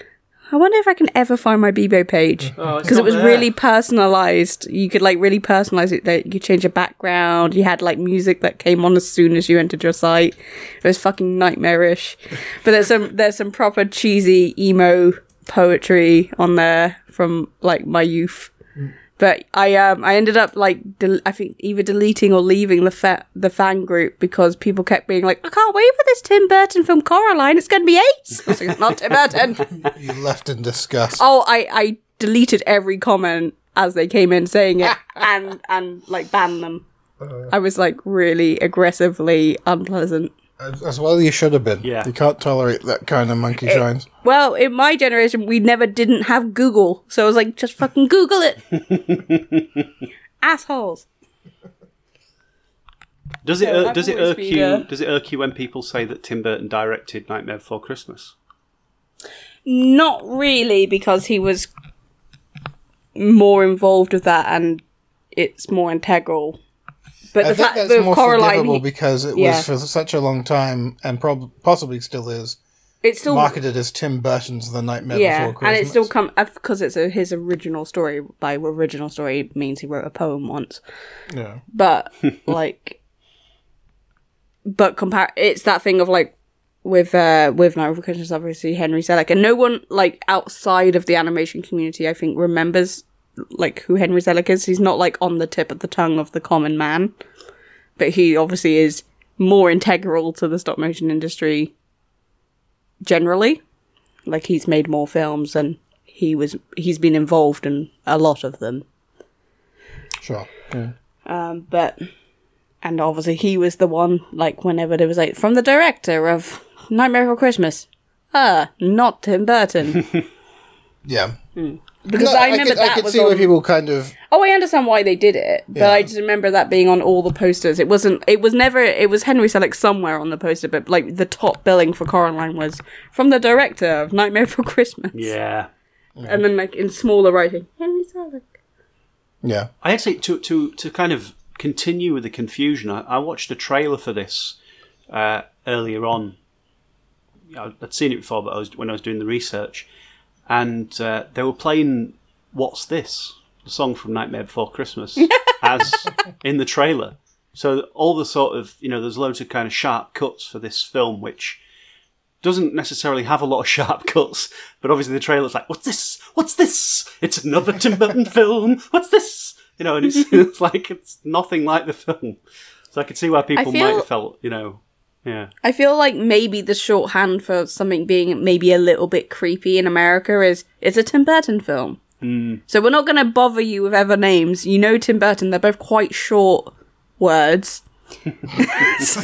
I wonder if I can ever find my Bebo page Oh, because it was there. really personalized. You could like really personalize it. That you change your background. You had like music that came on as soon as you entered your site. It was fucking nightmarish. but there's some there's some proper cheesy emo poetry on there from like my youth. But I um I ended up like del- I think either deleting or leaving the fa- the fan group because people kept being like I can't wait for this Tim Burton film Coraline it's going to be ace. I was like, it's not Tim Burton. You left in disgust. Oh, I I deleted every comment as they came in saying it and and like banned them. I was like really aggressively unpleasant. As, as well, you should have been. Yeah. You can't tolerate that kind of monkey shines. Well, in my generation, we never didn't have Google, so I was like, just fucking Google it, assholes. Does it So ir- does it irk you? a- Does it irk you when people say that Tim Burton directed Nightmare Before Christmas? Not really, because he was more involved with that, and it's more integral. But I the think fact that's more Coraline, forgivable because it yeah. was for such a long time, and prob- possibly still is, it's still marketed as Tim Burton's The Nightmare yeah, Before Christmas. and it's still come because it's a, his original story. By original story means he wrote a poem once, Yeah. but like, but compare it's that thing of like with uh with Night Before Christmas, obviously Henry Selick, and no one like outside of the animation community, I think, remembers like who Henry Selick is. He's not like on the tip of the tongue of the common man, but he obviously is more integral to the stop motion industry generally. Like he's made more films and he was he's been involved in a lot of them. Sure. Yeah. Um, but and obviously he was the one like whenever there was like from the director of Nightmare Before Christmas. Ah, not Tim Burton. Yeah. Because No, I remember could, that I could was see on. where people kind of Oh, I understand why they did it, but Yeah. I just remember that being on all the posters. It wasn't. It was never. It was Henry Selick somewhere on the poster, but like the top billing for Coraline was from the director of Nightmare Before Christmas. Yeah. and then like in smaller writing, Henry Selick. yeah. I actually to to to kind of continue with the confusion. I, I watched a trailer for this uh, earlier on. I- I'd seen it before, but I was when I was doing the research, and uh, they were playing "What's This?" the song from Nightmare Before Christmas as in the trailer. So all the sort of you know, there's loads of kind of sharp cuts for this film, which doesn't necessarily have a lot of sharp cuts, but obviously the trailer's like, "What's this? What's this? It's another Tim Burton film. What's this?" You know, and it's, it's like it's nothing like the film. So I could see why people feel- might have felt, you know, yeah, I feel like maybe the shorthand for something being maybe a little bit creepy in America is it's a Tim Burton film. Mm. So we're not going to bother you with other names. You know Tim Burton; they're both quite short words. so,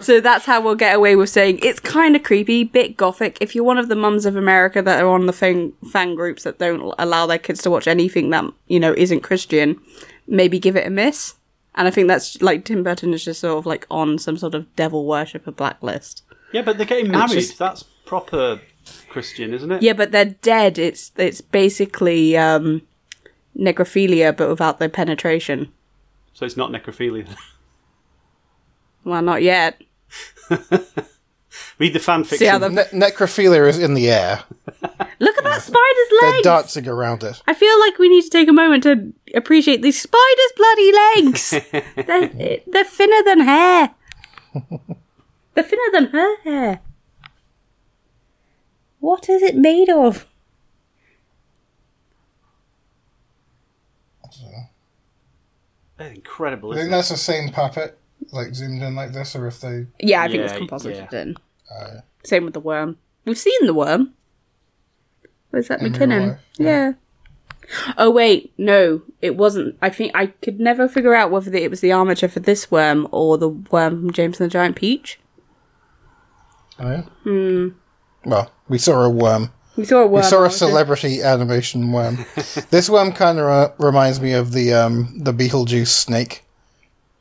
so that's how we'll get away with saying it's kind of creepy, bit gothic. If you're one of the mums of America that are on the fan, fan groups that don't allow their kids to watch anything that you know isn't Christian, maybe give it a miss. And I think that's like Tim Burton is just sort of like on some sort of devil worshipper blacklist. yeah. But they're getting married. just- That's proper Christian, isn't it? Yeah, but they're dead. It's it's basically um, necrophilia, but without the penetration. So it's not necrophilia. Well, not yet. Read the fan fiction. See how the Ne- necrophilia is in the air. look at that spider's legs. They're legs. dancing around it. I feel like we need to take a moment to appreciate these spiders' bloody legs. they're, they're thinner than hair. they're thinner than her hair. What is it made of? They're incredible. I think Isn't it? that's the same puppet, like zoomed in like this, or if they. Yeah, I think it's Yeah, composited yeah. in. Same with the worm. We've seen the worm. Was that In Mackinnon? Yeah. Oh wait, no, it wasn't. I think I could never figure out whether it was the armature for this worm or the worm from James and the Giant Peach. Oh, yeah? Hmm. Well, we saw a worm. We saw a worm. We saw a celebrity animation worm. this worm kind of uh, reminds me of the um, the Beetlejuice snake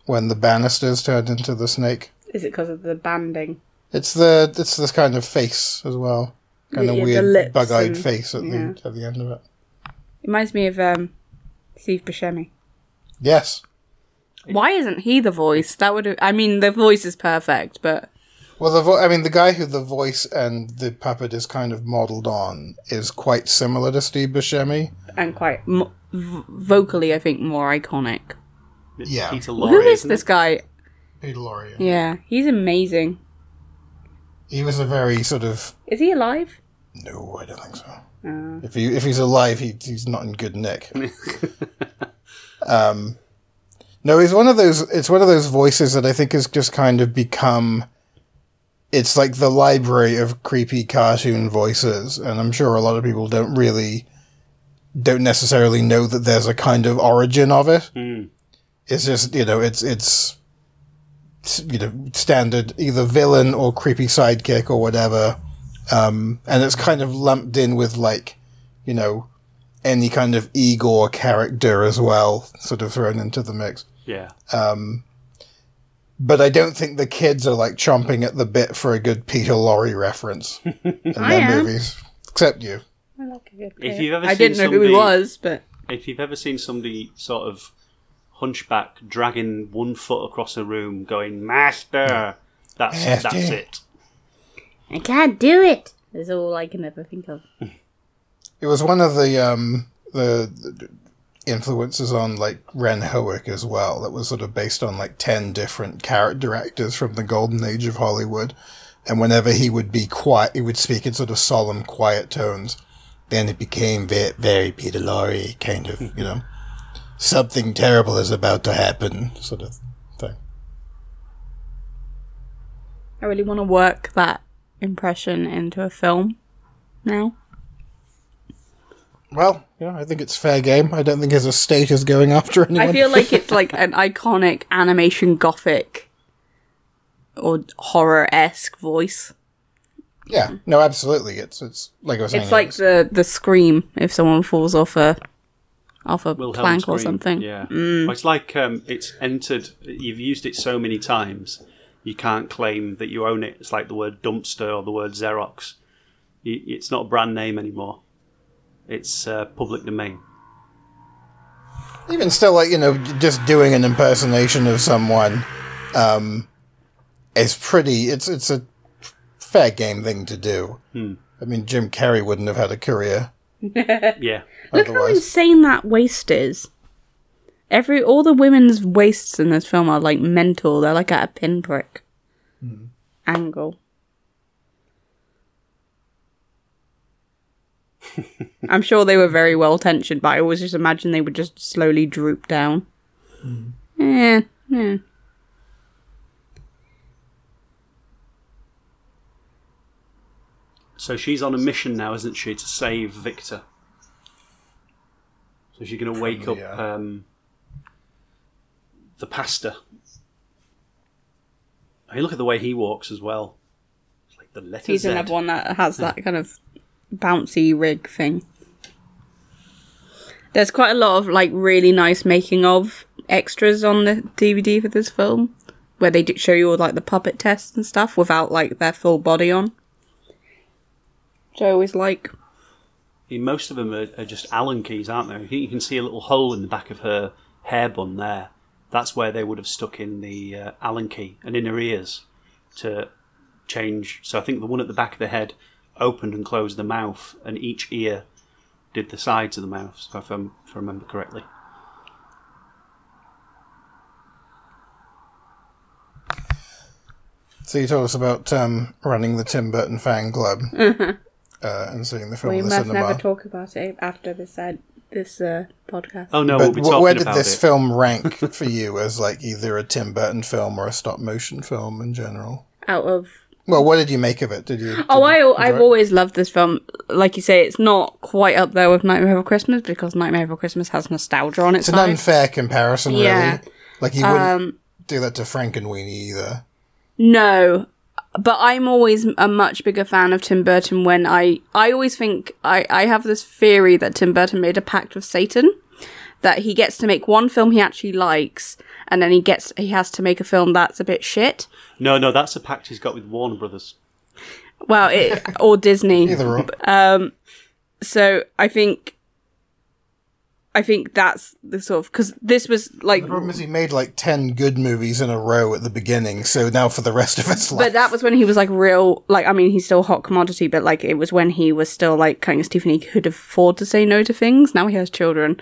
when the banisters turned into the snake. Is it because of the banding? It's the it's this kind of face as well, kind of Yeah, the weird bug-eyed and- face at yeah. the at the end of it. It reminds me of um, Steve Buscemi. Yes. Why isn't he the voice? That would. I mean, the voice is perfect, but Well, the vo- I mean, the guy who the voice and the puppet is kind of modelled on is quite similar to Steve Buscemi. and quite m- v- vocally, I think more iconic. It's Yeah. Peter Who Lorre, is isn't this it? guy? Peter Lorre. Yeah, he's amazing. He was a very sort of Is he alive? no, I don't think so. Uh. If he if he's alive, he, he's not in good nick. um, no, he's one of those. It's one of those voices that I think has just kind of become. It's like the library of creepy cartoon voices, and I'm sure a lot of people don't really, don't necessarily know that there's a kind of origin of it. It's just you know, it's it's you know standard either villain or creepy sidekick or whatever um, and it's kind of lumped in with like, you know, any kind of Igor character as well, sort of thrown into the mix. Yeah. Um, But I don't think the kids are like chomping at the bit for a good Peter Lorre reference in I their am. movies, except you. If you've ever I seen didn't know who he was, but If you've ever seen somebody sort of hunchback dragging one foot across a room going, Master! That's, Master. that's it. I can't do it. it. Is all I can ever think of. It was one of the um the, the influences on like Ren Hoek as well. That was sort of based on like ten different character actors from the golden age of Hollywood. And whenever he would be quiet, he would speak in sort of solemn, quiet tones. Then it became very, very Peter Lorre kind of, you know, something terrible is about to happen, sort of thing. I really want to work that impression into a film now. Well, yeah, I think it's fair game. I don't think his estate is going after anyone. I feel like it's like an iconic animation gothic or horror esque voice. yeah, no, absolutely. It's it's like I was saying. It's like the the scream if someone falls off a off a Wilhelm plank or something. Yeah. Well, It's like um, it's entered, you've used it so many times, you can't claim that you own it. It's like the word dumpster or the word Xerox. It's not a brand name anymore. It's uh, public domain. even still like you know just doing an impersonation of someone um is pretty it's it's a fair game thing to do i mean jim carrey wouldn't have had a career Yeah. Look how otherwise insane that waist is. Every all the women's waists in this film are like mental. They're like at a pinprick hmm. angle. I'm sure they were very well tensioned, but I always just imagine they would just slowly droop down. Hmm. Yeah, yeah. So she's on a mission now, isn't she, to save Victor? So she's going to wake up Yeah. um, the pastor. Hey, look at the way he walks as well. It's like the letter He's Z. another one that has that kind of bouncy rig thing. There's quite a lot of like really nice making of extras on the DVD for this film, where they do show you all like the puppet tests and stuff without like their full body on. Which I always like. Most of them are, are just Allen keys, aren't they? You can see a little hole in the back of her hair bun there. That's where they would have stuck in the uh, Allen key and in her ears to change. So I think the one at the back of the head opened and closed the mouth, and each ear did the sides of the mouth, so if, I'm, if I remember correctly. So you told us about um, running the Tim Burton fan club uh, and seeing the film We in the must cinema. never talk about it after this uh, this uh, podcast. Oh no, but we'll be wh- where did about this it. film rank for you as like either a Tim Burton film or a stop motion film in general? Out of Well, what did you make of it? Did you? Oh, did you I, I've it? always loved this film. Like you say, it's not quite up there with Nightmare Before Christmas because Nightmare Before Christmas has nostalgia on its It's an unfair comparison, really. Yeah. Like you wouldn't Um, do that to Frankenweenie either. no, but I'm always a much bigger fan of Tim Burton. When I, I always think I, I have this theory that Tim Burton made a pact with Satan, that he gets to make one film he actually likes, and then he gets he has to make a film that's a bit shit. No, no, that's a pact he's got with Warner Brothers. Well, it, or Disney. Either or. Um, so I think. I think that's the sort of because this was like the problem is he made like ten good movies in a row at the beginning, so now for the rest of his life, But that was when he was like real, like I mean, he's still a hot commodity, but like it was when he was still like kind of Stephen. He could afford to say no to things. Now he has children,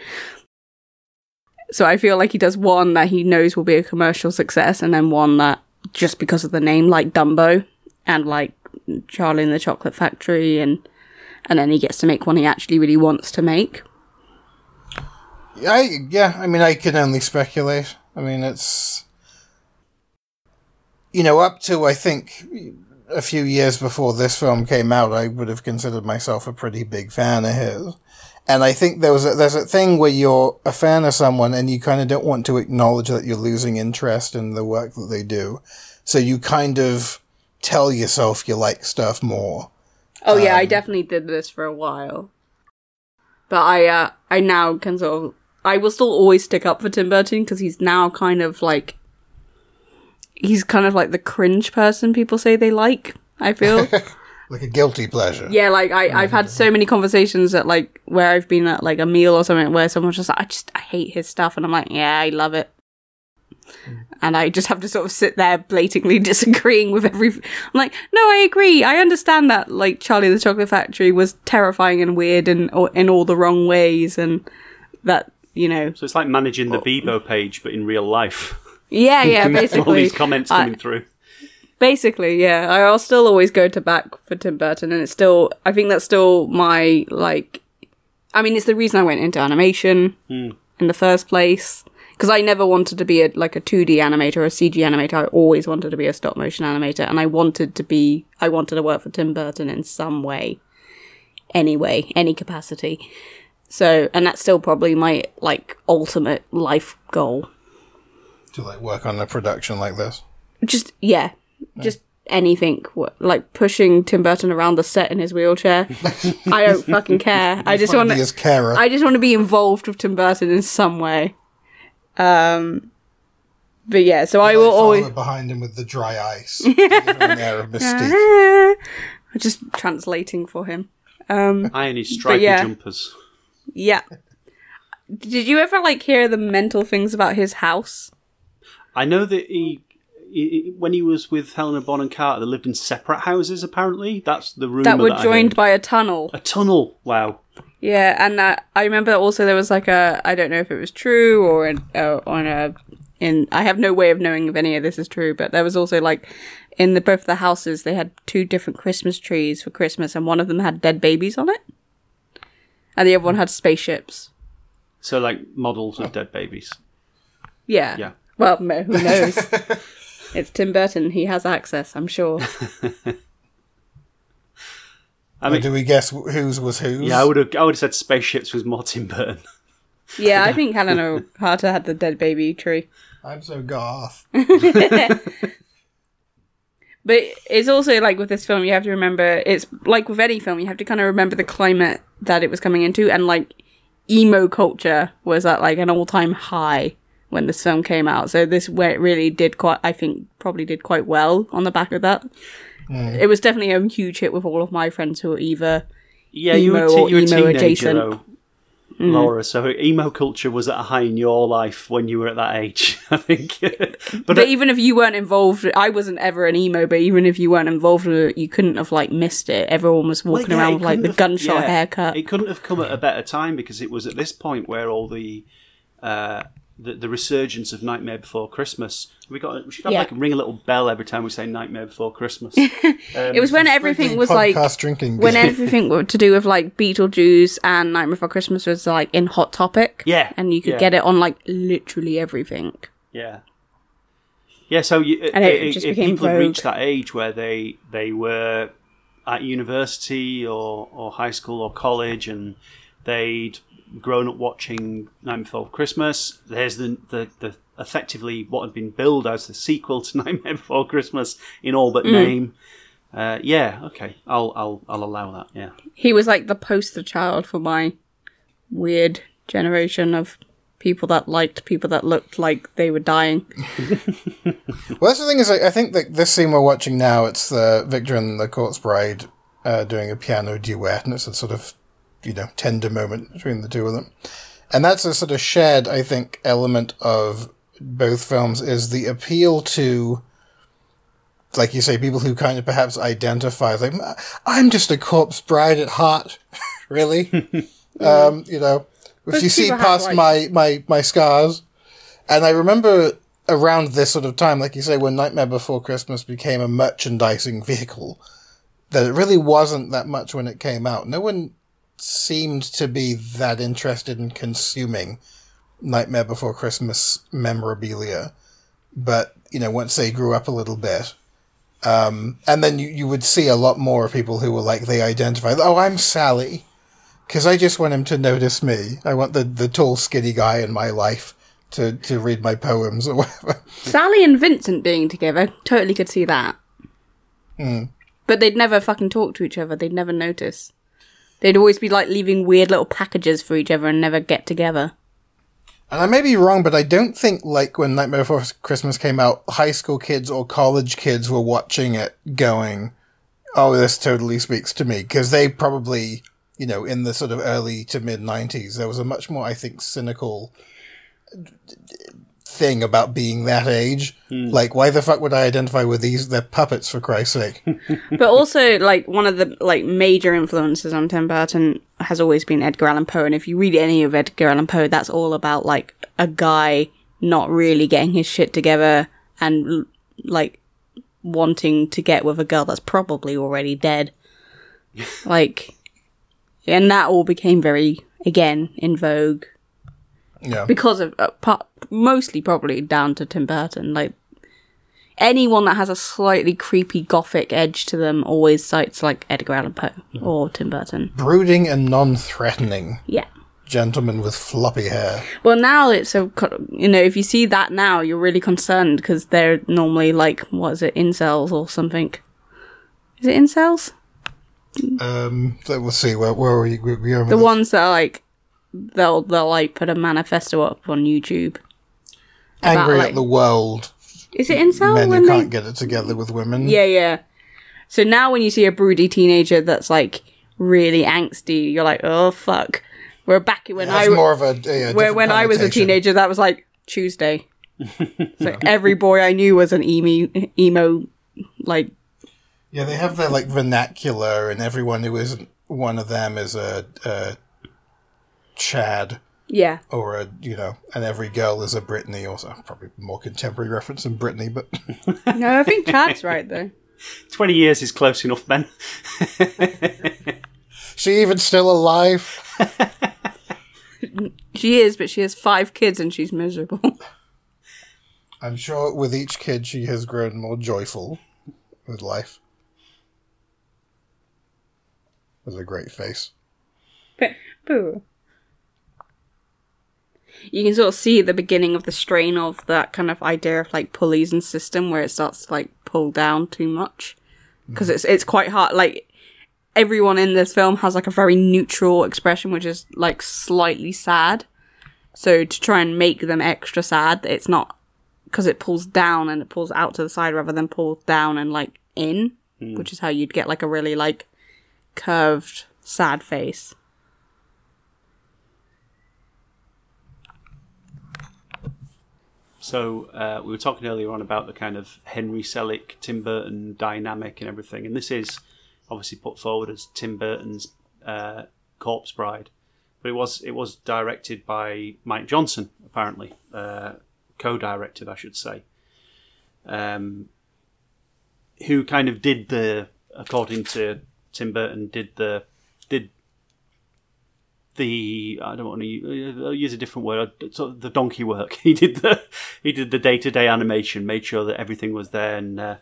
so I feel like he does one that he knows will be a commercial success, and then one that just because of the name, like Dumbo and like Charlie and the Chocolate Factory, and and then he gets to make one he actually really wants to make. I yeah, I mean, I can only speculate. I mean, it's you know, up to I think a few years before this film came out, I would have considered myself a pretty big fan of his. And I think there was a, there's a thing where you're a fan of someone and you kind of don't want to acknowledge that you're losing interest in the work that they do. So you kind of tell yourself you like stuff more. Oh yeah, I definitely did this for a while. But I uh I now can sort of I will still always stick up for Tim Burton because he's now kind of like he's kind of like the cringe person people say they like. I feel. Like a guilty pleasure. yeah, like I I've had so many conversations at like where I've been at like a meal or something where someone's just like I just I hate his stuff and I'm like, yeah, I love it. Hmm. And I just have to sort of sit there blatantly disagreeing with every. I'm like, no, I agree. I understand that, like, Charlie the Chocolate Factory was terrifying and weird and or, in all the wrong ways, and that, you know. So it's like managing the oh. Bebo page, but in real life. Yeah, yeah, basically. all these comments I- coming through. Basically, yeah. I'll still always go to back for Tim Burton, and it's still, I think that's still my, like, I mean, it's the reason I went into animation hmm. in the first place. Because I never wanted to be a, like a 2D animator or a CG animator. I always wanted to be a stop motion animator, and I wanted to be, I wanted to work for Tim Burton in some way. Anyway, any capacity. So, and that's still probably my, like, ultimate life goal. To like work on a production like this. just yeah, just anything like pushing Tim Burton around the set in his wheelchair. I don't fucking care. I just want Be to. carer. I just want to be involved with Tim Burton in some way. Um, but yeah, so I will Follow always behind him with the dry ice. Give him an air of mystique. just translating for him. Um, Iron his stripy yeah. jumpers. Yeah. Did you ever like hear the mental things about his house? I know that he i- when he was with Helena Bonham Carter, they lived in separate houses. Apparently, that's the rumor that were I joined by a tunnel. a tunnel. Wow. Yeah, and uh, I remember also there was like a I don't know if it was true or in, uh, on a in I have no way of knowing if any of this is true, but there was also like in the both the houses they had two different Christmas trees for Christmas, and one of them had dead babies on it, and the other one had spaceships. So like models of dead babies. Yeah. Yeah. Well, no, who knows? it's Tim Burton. He has access, I'm sure. I mean, do we guess whose was whose? yeah, I would have. I would have said spaceships was more Tim Burton. Yeah, I think Helena Carter had the dead baby tree. I'm so goth. But it's also like with this film, you have to remember it's like with any film, you have to kind of remember the climate that it was coming into, and like emo culture was at like an all time high when this film came out. So this where it really did quite, I think, probably did quite well on the back of that. Mm. It was definitely a huge hit with all of my friends who were either Yeah, you were, Emo or you were a emo teenager, adjacent. Mm-hmm. Laura. So emo culture was at a high in your life when you were at that age, I think. but But uh, even if you weren't involved, I wasn't ever an emo. But even if you weren't involved with it, you couldn't have like missed it. Everyone was well, walking yeah, around with like the have- gunshot yeah, haircut. It couldn't have come at a better time because it was at this point where all the uh, the, the resurgence of Nightmare Before Christmas. We got we should have Yeah. like ring a little bell every time we say Nightmare Before Christmas. Um, it was when everything was like podcast drinking. when everything were to do with like Beetlejuice and Nightmare Before Christmas was like in Hot Topic. Yeah, and you could yeah. get it on like literally everything. Yeah. Yeah, so you, And it if- just if people had vogue. reached that age where they they were at university or, or high school or college and they'd grown up watching Nightmare Before Christmas, there's the, the, the effectively what had been billed as the sequel to Nightmare Before Christmas in all Mm. but name. Uh, yeah, okay, I'll I'll I'll allow that. Yeah, He was like the poster child for my weird generation of people that liked people that looked like they were dying. Well, that's the thing is, I, I think that this scene we're watching now, it's the Victor and the Corpse Bride uh, doing a piano duet, and it's a sort of, you know, tender moment between the two of them. And that's a sort of shared, I think, element of both films is the appeal to, like you say, people who kind of perhaps identify, like, I'm just a corpse bride at heart, really. um, you know, if you see past like- my, my, my scars, and I remember around this sort of time, like you say, when Nightmare Before Christmas became a merchandising vehicle, that it really wasn't that much when it came out. No one seemed to be that interested in consuming Nightmare Before Christmas memorabilia. But, you know, once they grew up a little bit, um, and then you, you would see a lot more people who were like, they identify, oh, I'm Sally. Because I just want him to notice me. I want the, the tall, skinny guy in my life to, to read my poems or whatever. Sally and Vincent being together, totally could see that. But they'd never fucking talk to each other. They'd never notice. They'd always be like leaving weird little packages for each other and never get together. And I may be wrong, but I don't think like when Nightmare Before Christmas came out, high school kids or college kids were watching it going, "Oh, this totally speaks to me," because they probably, you know, in the sort of early to mid '90s, there was a much more, I think, cynical thing about being that age. Hmm. Like, why the fuck would I identify with these? They're puppets, for Christ's sake. But also, like one of the like major influences on Tim Burton has always been Edgar Allan Poe. And if you read any of Edgar Allan Poe, that's all about like a guy not really getting his shit together and like wanting to get with a girl that's probably already dead. like, and that all became very again in vogue yeah. because of uh, pa- mostly probably down to Tim Burton. Like anyone that has a slightly creepy gothic edge to them always cites like Edgar Allan Poe or Tim Burton. Brooding and non-threatening Yeah. gentleman with floppy hair. Well, now it's a you know if you see that now you're really concerned because they're normally like what is it incels or something. Is it incels? Um, we'll see where where are we, we, we are with The this? ones that are like they'll they'll like put a manifesto up on YouTube. angry like- at the world Is it incel men when who can't get it together with women. Yeah, yeah. So now when you see a broody teenager that's like really angsty, you're like, oh fuck. We're back when I That's more of a, a, a where when I was a teenager, that was like Tuesday. so every boy I knew was an emo, emo, like Yeah, they have their like vernacular, and everyone who isn't one of them is a, a Chad yeah. or a you know, and every girl is a Brittany, or so- probably more contemporary reference than Brittany, but No, I think Chad's right though. Twenty years is close enough, Ben. she even still alive. She is, but she has five kids and she's miserable. I'm sure with each kid she has grown more joyful with life. With a great face. Boo. You can sort of see the beginning of the strain of that kind of idea of like pulleys and system where it starts to like pull down too much mm. because it's it's quite hard. Like everyone in this film has like a very neutral expression, which is like slightly sad. So to try and make them extra sad, it's not because it pulls down and it pulls out to the side rather than pulls down and like in, mm. which is how you'd get like a really like curved sad face. So uh, we were talking earlier on about the kind of Henry Selick, Tim Burton dynamic and everything, and this is obviously put forward as Tim Burton's uh, Corpse Bride, but it was it was directed by Mike Johnson apparently, uh, co-directed I should say, um, who kind of did the according to Tim Burton did the the I don't want to use, use a different word. Sort of the donkey work. He did the he did the day to day animation, made sure that everything was there. And uh,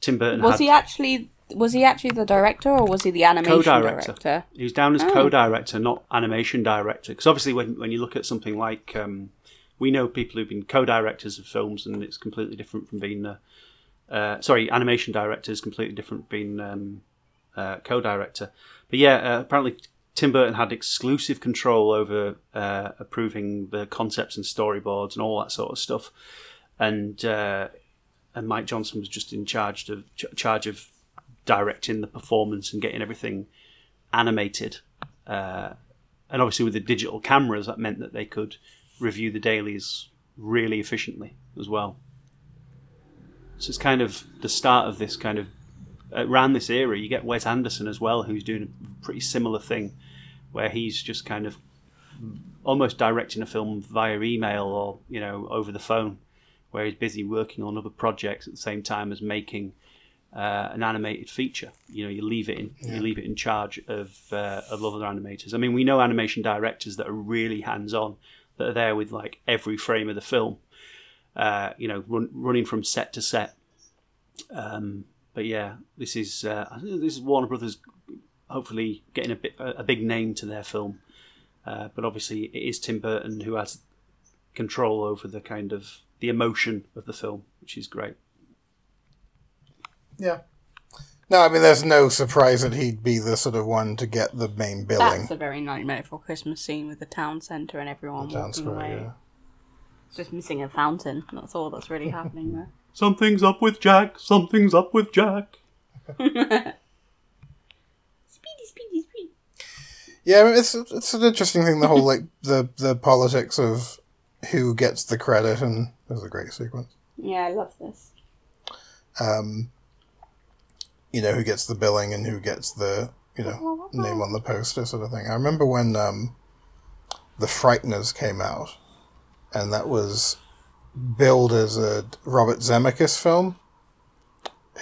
Tim Burton Was had he actually was he actually the director or was he the animation co-director. director? He was down as Oh. co-director, not animation director. Because obviously, when when you look at something like um, we know people who've been co-directors of films, and it's completely different from being uh, uh, sorry, animation director is completely different from being um, uh, co-director. But yeah, uh, apparently Tim Burton had exclusive control over uh, approving the concepts and storyboards and all that sort of stuff, and uh, and Mike Johnson was just in charge of ch- charge of directing the performance and getting everything animated. Uh, and obviously, with the digital cameras, that meant that they could review the dailies really efficiently as well. So it's kind of the start of this kind of around this era. You get Wes Anderson as well, who's doing a pretty similar thing, where he's just kind of almost directing a film via email or you know over the phone, where he's busy working on other projects at the same time as making uh, an animated feature. You know, you leave it in you leave it in charge of uh, of other animators. I mean, we know animation directors that are really hands on, that are there with like every frame of the film. Uh, you know, run, running from set to set. Um, but yeah, this is uh, this is Warner Brothers. Hopefully, getting a bit a big name to their film. Uh, but obviously, it is Tim Burton who has control over the kind of the emotion of the film, which is great. Yeah. No, I mean, there's no surprise that he'd be the sort of one to get the main billing. That's a very Nightmare Before Christmas scene with the town centre and everyone Town walking square, away. yeah. Just missing a fountain. That's all that's really happening there. Something's up with Jack. Something's up with Jack. Yeah, it's it's an interesting thing. The whole like the the politics of who gets the credit, and it was a great sequence. Yeah, I love this. Um, you know who gets the billing and who gets the you know name on the poster sort of thing. I remember when um, the Frighteners came out, and that was billed as a Robert Zemeckis film,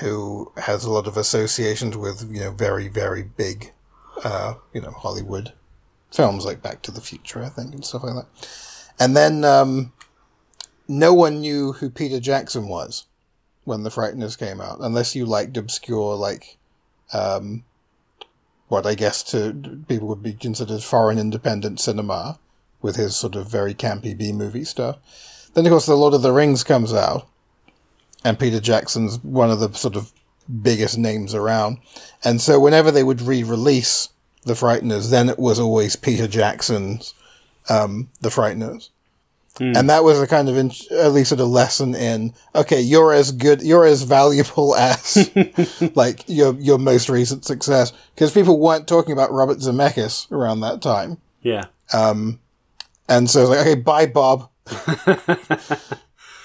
who has a lot of associations with you know very very big, uh, you know Hollywood films like Back to the Future, I think, and stuff like that. And then um, no one knew who Peter Jackson was when the Frighteners came out, unless you liked obscure like, um, what I guess to people would be considered foreign independent cinema, with his sort of very campy B movie stuff. Then of course the Lord of the Rings comes out, and Peter Jackson's one of the sort of biggest names around, and so whenever they would re-release the Frighteners, then it was always Peter Jackson's um, the Frighteners. And that was a kind of in, least sort of lesson in okay, you're as good, you're as valuable as like your your most recent success because people weren't talking about Robert Zemeckis around that time, Yeah. and so it's like okay, bye Bob.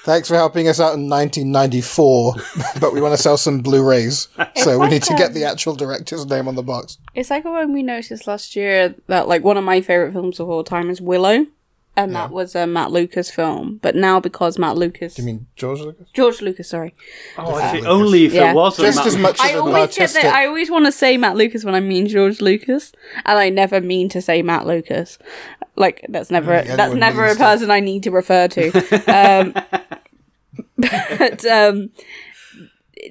Thanks for helping us out in 1994, but we want to sell some Blu-rays, so we like need to get um, the actual director's name on the box. It's like when we noticed last year that like one of my favorite films of all time is Willow, and that was a Matt Lucas film. But now because Matt Lucas, Do You mean George Lucas? George Lucas, sorry, Oh, if it, only if Yeah. it was Just as much I as an always get that. I always want to say Matt Lucas when I mean George Lucas, and I never mean to say Matt Lucas. Like that's never Yeah, that's never a person I need to refer to. um, but um,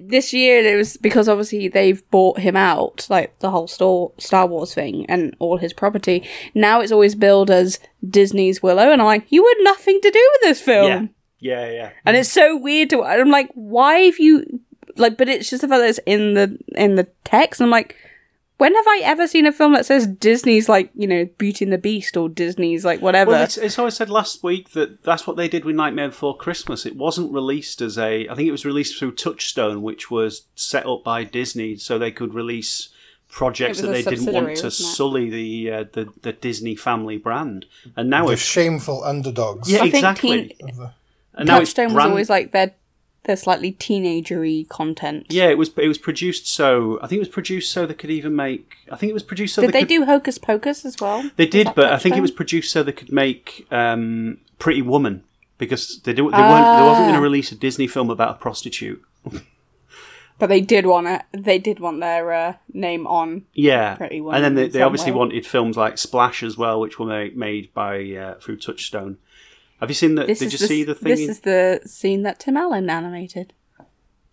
this year it was because obviously they've bought him out, like the whole Star Star Wars thing and all his property. Now it's always billed as Disney's Willow, and I'm like, you had nothing to do with this film. Yeah, yeah, yeah. And it's so weird to. I'm like, why have you like? But it's just the fact that it's in the in the text. And I'm like, when have I ever seen a film that says Disney's like you know Beauty and the Beast or Disney's like whatever? Well, it's, it's always said last week that that's what they did with Nightmare Before Christmas. It wasn't released as a. I think it was released through Touchstone, which was set up by Disney, so they could release projects that they didn't want to sully the, uh, the the Disney family brand. And now The it's shameful underdogs. yeah, I think exactly. teen- and now it's Touchstone was always like their their slightly teenagery content. Yeah, it was. It was produced so. I think it was produced so they could even make. I think it was produced so Did they, they could, do Hocus Pocus as well? They did, but I think it was produced so they could make um, Pretty Woman because they do, they weren't. They wasn't going Ah. to release a Disney film about a prostitute. But they did want it. They did want their uh, name on. Yeah, Pretty Woman and then they, they obviously way. wanted films like Splash as well, which were made, made by uh, through Touchstone. Have you seen the? This Did you the, see the thing? This in- is the scene that Tim Allen animated.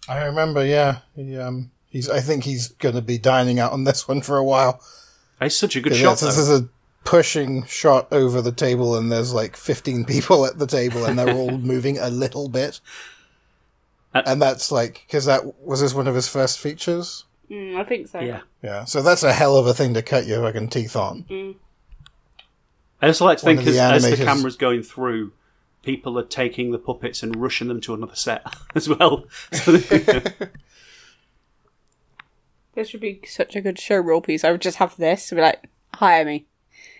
I remember, yeah. He, um, he's. I think he's going to be dining out on this one for a while. it's such a good shot. this is a pushing shot over the table, and there's like 15 people at the table, and they're all moving a little bit. Uh, and that's like because that was this one of his first features. Mm, I think so. yeah. Yeah, so that's a hell of a thing to cut your fucking teeth on. I also like to think as, the as the camera's going through, people are taking the puppets and rushing them to another set as well. So This would be such a good show role piece. I would just have this and be like, hire me.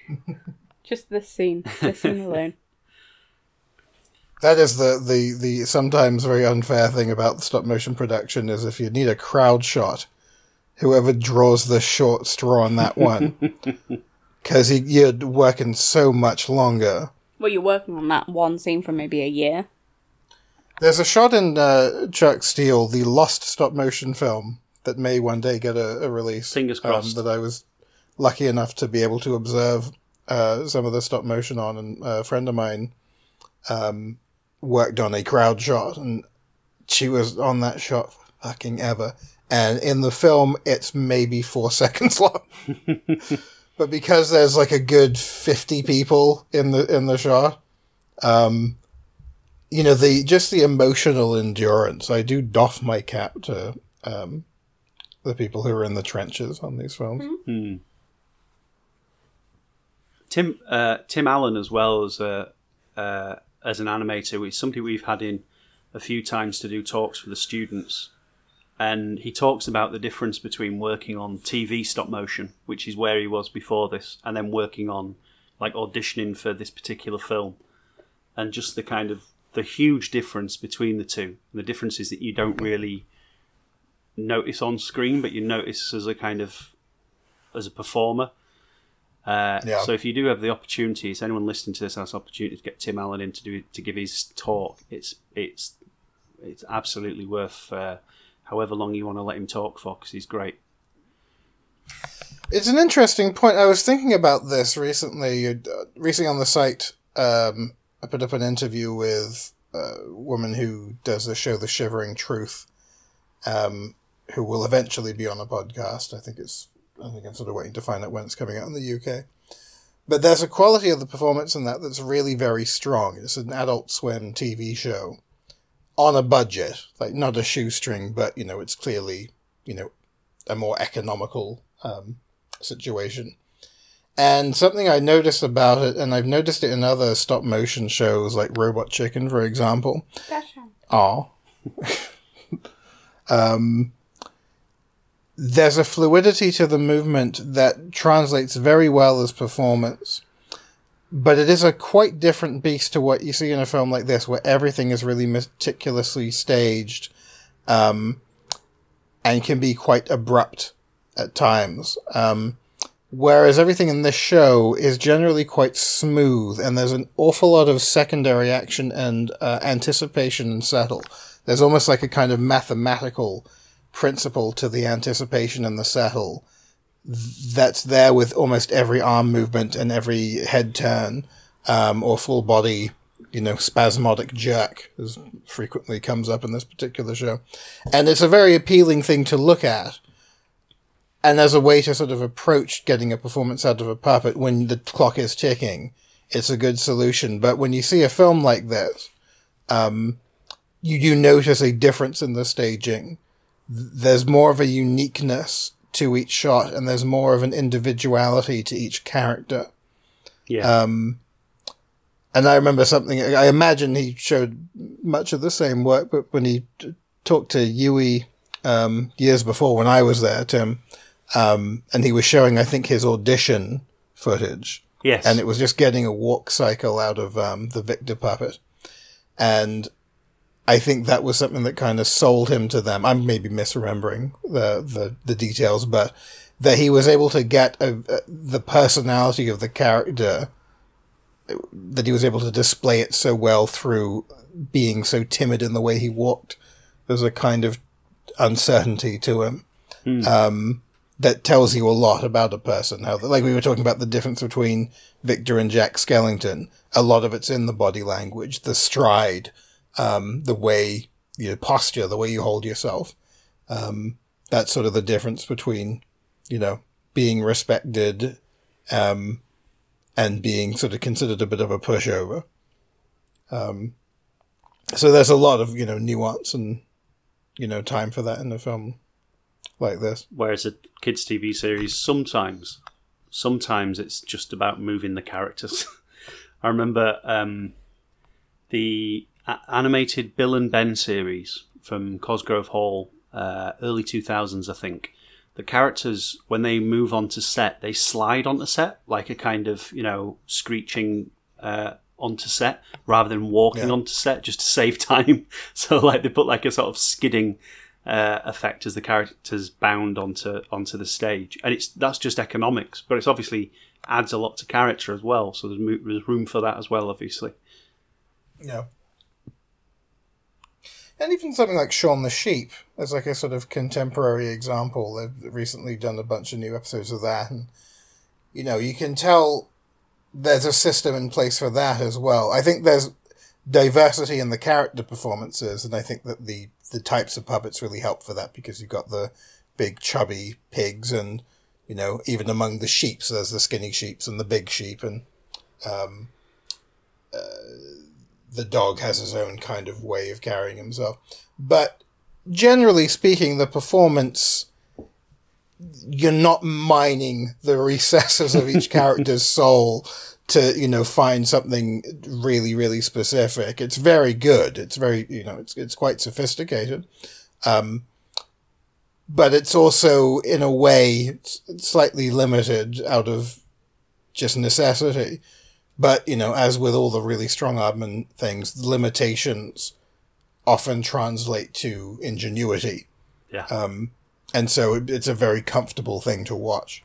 just this scene. This scene alone. That is the, the, the sometimes very unfair thing about stop motion production is if you need a crowd shot, whoever draws the short straw on that one, because you're working so much longer. Well, you're working on that one scene for maybe a year. There's a shot in uh, Chuck Steel, the lost stop motion film that may one day get a, a release. Fingers um, crossed. that I was lucky enough to be able to observe uh, some of the stop motion on, and a friend of mine um, worked on a crowd shot, and she was on that shot fucking ever. And in the film, it's maybe four seconds long. but because there's like a good fifty people in the in the shot, um, you know the just the emotional endurance. I do doff my cap to um, the people who are in the trenches on these films. Hmm. Tim uh, Tim Allen as well as a uh, as an animator is somebody we've had in a few times to do talks for the students, and he talks about the difference between working on TV stop motion, which is where he was before this, and then working on like auditioning for this particular film, and just the kind of the huge difference between the two. And the difference is that you don't really notice on screen, but you notice as a kind of as a performer. Uh, Yeah. So if you do have the opportunity, if anyone listening to this has the opportunity to get Tim Allen in to do to give his talk, it's it's it's absolutely worth uh, however long you want to let him talk for because he's great. It's an interesting point. I was thinking about this recently. Uh, recently on the site, um, I put up an interview with a woman who does the show The Shivering Truth, um, who will eventually be on a podcast. I think it's. I think I'm sort of waiting to find out when it's coming out in the UK. But there's a quality of the performance in that that's really very strong. It's an Adult Swim TV show on a budget, like not a shoestring, but you know, it's clearly you know a more economical um, situation. And something I noticed about it, and I've noticed it in other stop motion shows like Robot Chicken, for example. Aw. um, there's a fluidity to the movement that translates very well as performance. But it is a quite different beast to what you see in a film like this, where everything is really meticulously staged, um, and can be quite abrupt at times. Um, whereas everything in this show is generally quite smooth, and there's an awful lot of secondary action and uh, anticipation and settle. There's almost like a kind of mathematical principle to the anticipation and the settle that's there with almost every arm movement and every head turn um, or full body, you know, spasmodic jerk, as frequently comes up in this particular show. And it's a very appealing thing to look at. And as a way to sort of approach getting a performance out of a puppet when the clock is ticking, it's a good solution. But when you see a film like this, um, you do notice a difference in the staging. There's more of a uniqueness to each shot, and there's more of an individuality to each character. Yeah. Um, and I remember something. I imagine he showed much of the same work, but when he t- talked to Yui um, years before, when I was there, Tim, um, and he was showing, I think, his audition footage. yes. And it was just getting a walk cycle out of um, the Victor puppet. And I think that was something that kind of sold him to them. I'm maybe misremembering the, the, the details, but that he was able to get a, a, the personality of the character, that he was able to display it so well through being so timid in the way he walked. There's a kind of uncertainty to him. Um, that tells you a lot about a person. How, like we were talking about the difference between Victor and Jack Skellington. A lot of it's in the body language, the stride, um, the way your posture, the way you hold yourself. Um, that's sort of the difference between, you know, being respected, um, and being sort of considered a bit of a pushover. Um, so there's a lot of, you know, nuance and, you know, time for that in a film like this. Whereas a kids' TV series, sometimes, sometimes it's just about moving the characters. I remember um, the animated Bill and Ben series from Cosgrove Hall, uh, early 2000s, I think. The characters, when they move onto set, they slide onto set like a kind of, you know, screeching uh, onto set rather than walking Yeah. onto set just to save time. So, like, they put like a sort of skidding uh, effect as the characters bound onto onto the stage, and it's that's just economics, but it's obviously adds a lot to character as well. So there's, mo- there's room for that as well, obviously. Yeah. And even something like Shaun the Sheep as like a sort of contemporary example. They've recently done a bunch of new episodes of that and you know, you can tell there's a system in place for that as well. I think there's diversity in the character performances and I think that the the types of puppets really help for that because you've got the big chubby pigs and you know, even among the sheep, there's the skinny sheep and the big sheep and um the dog has his own kind of way of carrying himself. But generally speaking, the performance, you're not mining the recesses of each character's soul to, you know, find something really, really specific. It's very good. It's very, you know, it's, it's quite sophisticated. Um, but it's also, in a way, slightly limited out of just necessity. But, you know, as with all the really strong Aardman things, the limitations often translate to ingenuity. Yeah. Um, and so it, it's a very comfortable thing to watch.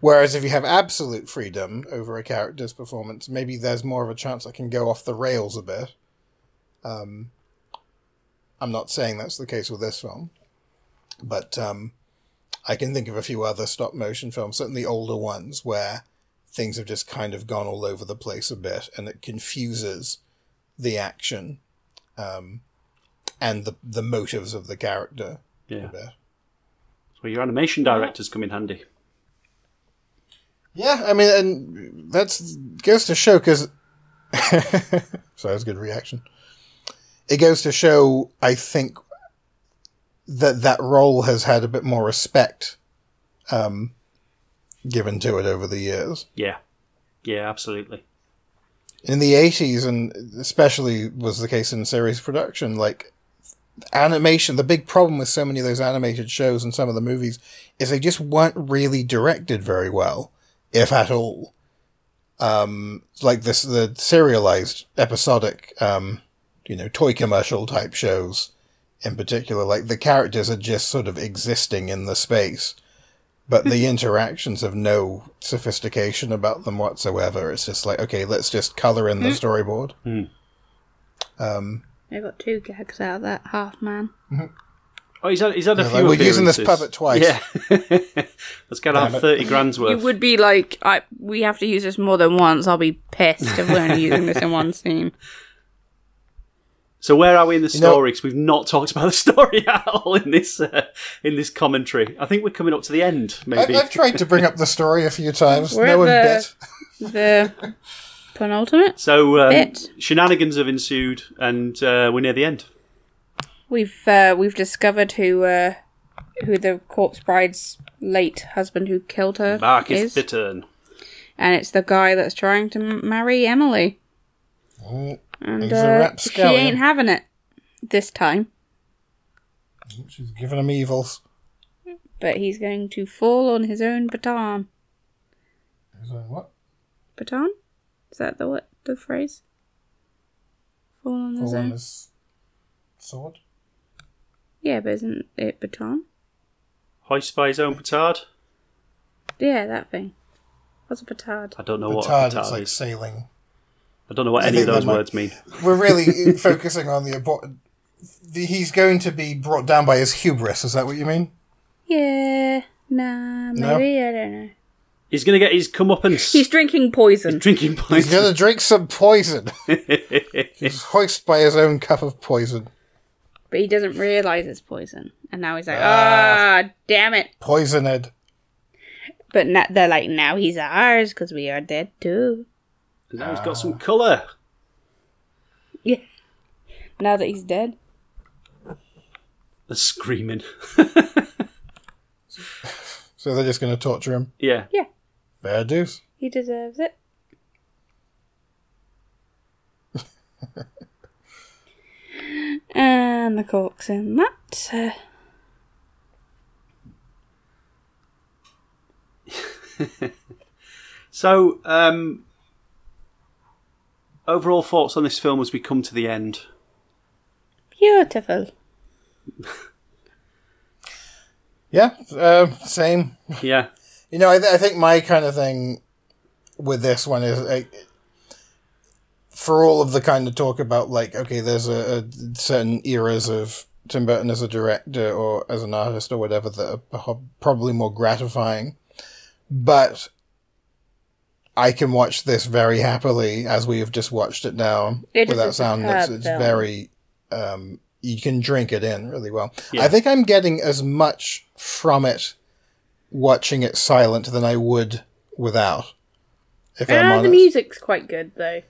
Whereas if you have absolute freedom over a character's performance, maybe there's more of a chance I can go off the rails a bit. Um, I'm not saying that's the case with this film, but um, I can think of a few other stop motion films, certainly older ones, where things have just kind of gone all over the place a bit, and it confuses the action um, and the the motives of the character a Yeah. bit. So your animation directors come in handy. Yeah, I mean, and that's goes to show because. so that was a good reaction. It goes to show, I think, that that role has had a bit more respect um, given to it over the years. Yeah. Yeah, absolutely. In the 80s, and especially was the case in series production, like animation, the big problem with so many of those animated shows and some of the movies is they just weren't really directed very well, if at all. um, like this the serialized episodic, um, you know, toy commercial type shows in particular. Like the characters are just sort of existing in the space, but the interactions have no sophistication about them whatsoever. It's just like, okay, let's just color in the hmm. storyboard. Hmm. Um, I got two gags out of that half man. Mm-hmm. Oh, he's had, he's had a Yeah, few like, we're using this puppet twice. Yeah. Let's get our Damn it. 30 grand's worth. You would be like, I we have to use this more than once. I'll be pissed if we're only using this in one scene. So where are we in the story? Because we've not talked about the story at all in this uh, in this commentary. I think we're coming up to the end, maybe. I've tried to bring up the story a few times. We're no one at bit. The penultimate. so um, Bit. shenanigans have ensued, and uh, we're near the end. We've uh, we've discovered who uh, who the corpse bride's late husband who killed her Barkis is, Bittern. and it's the guy that's trying to m- marry Emily. Oh, And He's a uh, she ain't having it this time. she's giving him evils. But he's going to fall on his own baton. He's like, what? Baton? Is that the what the phrase? Fall on his Fall on own. his sword? Yeah, but isn't it baton? Hoist by his own petard. Yeah, that thing. What's a petard? I don't know what a Petard, petard it's like sailing. I don't know what I any of those that might- words mean. We're really focusing on the abort. The, he's going to be brought down by his hubris. Is that what you mean? Yeah, nah, No? maybe I don't know. He's going to get his comeuppance. He's drinking poison. drinking poison. He's going to drink some poison. he's hoist by his own cup of poison. but he doesn't realize it's poison, and now he's like, ah, damn it! Poisoned. But na- they're like, now he's ours because we are dead too. Now he's got some colour. Yeah. Now that he's dead, The screaming. So they're just going to torture him. Yeah. Yeah. Fair dues. he deserves it. and the cork's in that. Uh, So, um, overall thoughts on this film as we come to the end. beautiful. Yeah, uh, same. Yeah. You know, I, th- I think my kind of thing with this one is uh, for all of the kind of talk about like, okay, there's a, a certain eras of Tim Burton as a director or as an artist or whatever that are pro- probably more gratifying, but I can watch this very happily as we have just watched it now It is without sound. It's, it's film. very, um, you can drink it in really well. Yeah. I think I'm getting as much from it watching it silent than I would without. If I'm Ah, the music's quite good though.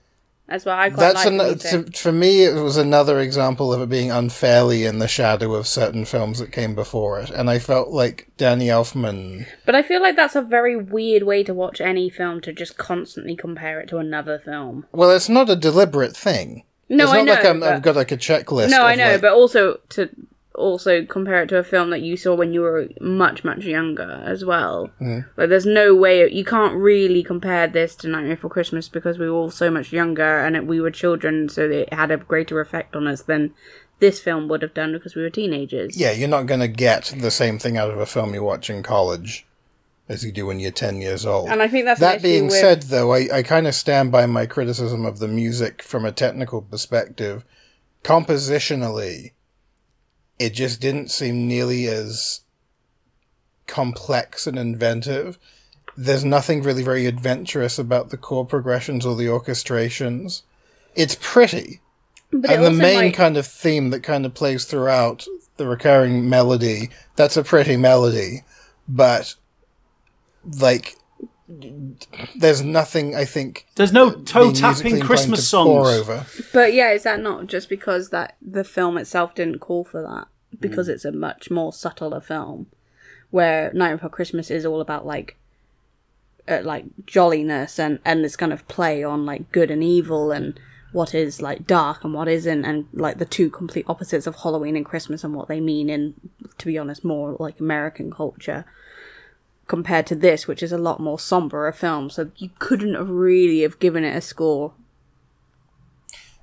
That's why I quite that's like an, to, for me. It was another example of it being unfairly in the shadow of certain films that came before it, and I felt like Danny Elfman. But I feel like that's a very weird way to watch any film to just constantly compare it to another film. Well, it's not a deliberate thing. No, it's I not know. like I'm, but- I've got like a checklist. no, I know, like- but also to also compare it to a film that you saw when you were much much younger as well. Mm. Like, there's no way you can't really compare this to Nightmare Before Christmas because we were all so much younger and it, we were children, so it had a greater effect on us than this film would have done because we were teenagers. yeah, you're not going to get the same thing out of a film you watch in college as you do when you're 10 years old. And I think that's that being with- said, though, I, I kind of stand by my criticism of the music from a technical perspective. Compositionally, it just didn't seem nearly as complex and inventive. There's nothing really very adventurous about the chord progressions or the orchestrations. It's pretty, But and the main might- kind of theme that kind of plays throughout the recurring melody that's a pretty melody but like there's nothing i think There's no toe tapping Christmas to pour songs. over But yeah, is that not just because that the film itself didn't call for that? Mm. Because it's a much more subtler film, where Night Before Christmas is all about like, uh, like jolliness and and this kind of play on like good and evil and what is like dark and what isn't, and like the two complete opposites of Halloween and Christmas and what they mean in, to be honest, more like American culture. Compared to this, which is a lot more somber a film. So you couldn't have really have given it a score.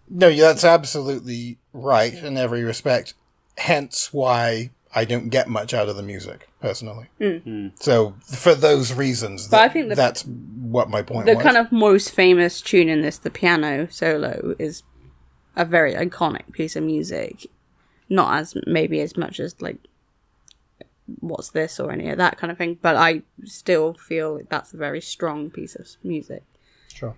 No, that's absolutely right in every respect. Hence why I don't get much out of the music personally. Hmm. Hmm. So for those reasons, But I think the- that's what my point The was. kind of most famous tune in this, the piano solo, is a very iconic piece of music. Not as maybe as much as like what's this or any of that kind of thing, but I still feel like that's a very strong piece of music. Sure.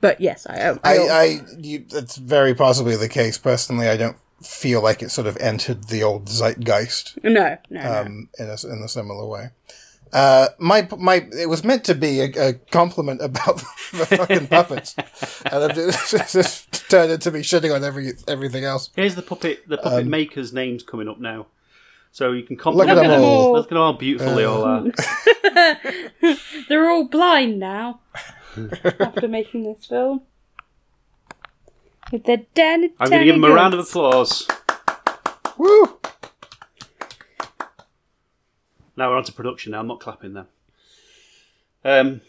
But yes, I I, I, I you, that's very possibly the case. Personally, I don't feel like it sort of entered the old zeitgeist no no, no. um, in a in a similar way. Uh, my my it was meant to be a, a compliment about the fucking puppets, and I've just, just turned into me shitting on every everything else. Here's the puppet the Um, puppet maker's names coming up now. So you can compliment Look at them all. Look at how beautiful they all are. They're all blind now after making this film. With their den. I'm going to give them a round of applause. Woo! Now we're on to production. Now I'm not clapping them. Um,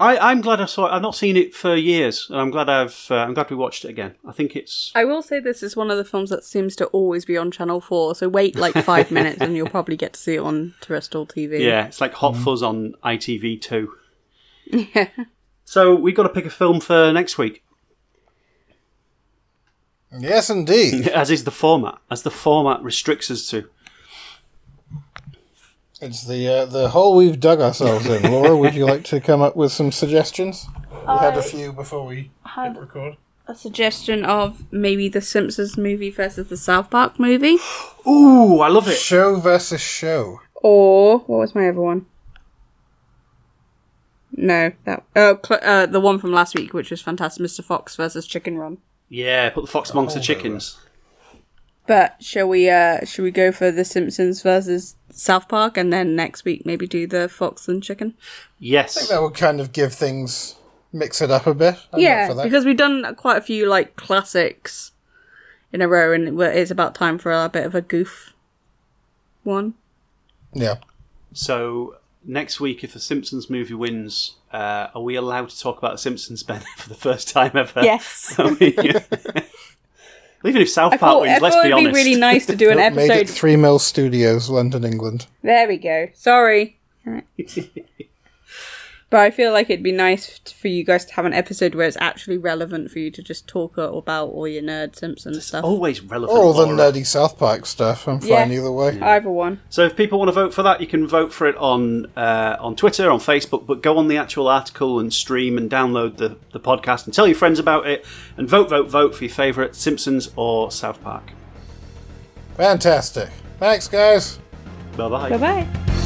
I, I'm glad I saw it. I've not seen it for years, and I'm glad I've. Uh, I'm glad we watched it again. I think it's. I will say this is one of the films that seems to always be on Channel 4, so wait like five minutes and you'll probably get to see it on terrestrial TV. Yeah, it's like Hot Fuzz on ITV2. Yeah. So we've got to pick a film for next week, Yes, indeed. as is the format, as the format restricts us to. It's the uh, the hole we've dug ourselves in. Laura, would you like to come up with some suggestions? We had a few before we hit record. A suggestion of maybe the Simpsons movie versus the South Park movie. Ooh, I love it. Show versus show. Or, what was my other one? No, that. Oh, cl- uh, the one from last week, which was fantastic Mr. Fox versus Chicken Run. Yeah, put the fox amongst the chickens. But shall we uh shall we go for the Simpsons versus South Park and then next week maybe do the Fox and Chicken? Yes. I think that would kind of give things mix it up a bit. I'm yeah, because we've done quite a few like classics in a row, and it's about time for a bit of a goof one. yeah. So next week, if the Simpsons movie wins, uh, are we allowed to talk about the Simpsons, Ben, for the first time ever? Yes. I mean, Even if South I Park thought, wins, I let's thought be it'd be really nice to do an Made it. Three Mills Studios, London, England. There we go. Sorry. but I feel like it'd be nice t- for you guys to have an episode where it's actually relevant for you to just talk about all your nerd Simpsons stuff. Always relevant. Or all the Laura. nerdy South Park stuff. I'm Yeah. fine either way. Either one. So if people want to vote for that, you can vote for it on uh, on Twitter, on Facebook, but go on the actual article and stream and download the, the podcast and tell your friends about it and vote, vote, vote for your favourite Simpsons or South Park. Fantastic. Thanks, guys. Bye bye. Bye bye.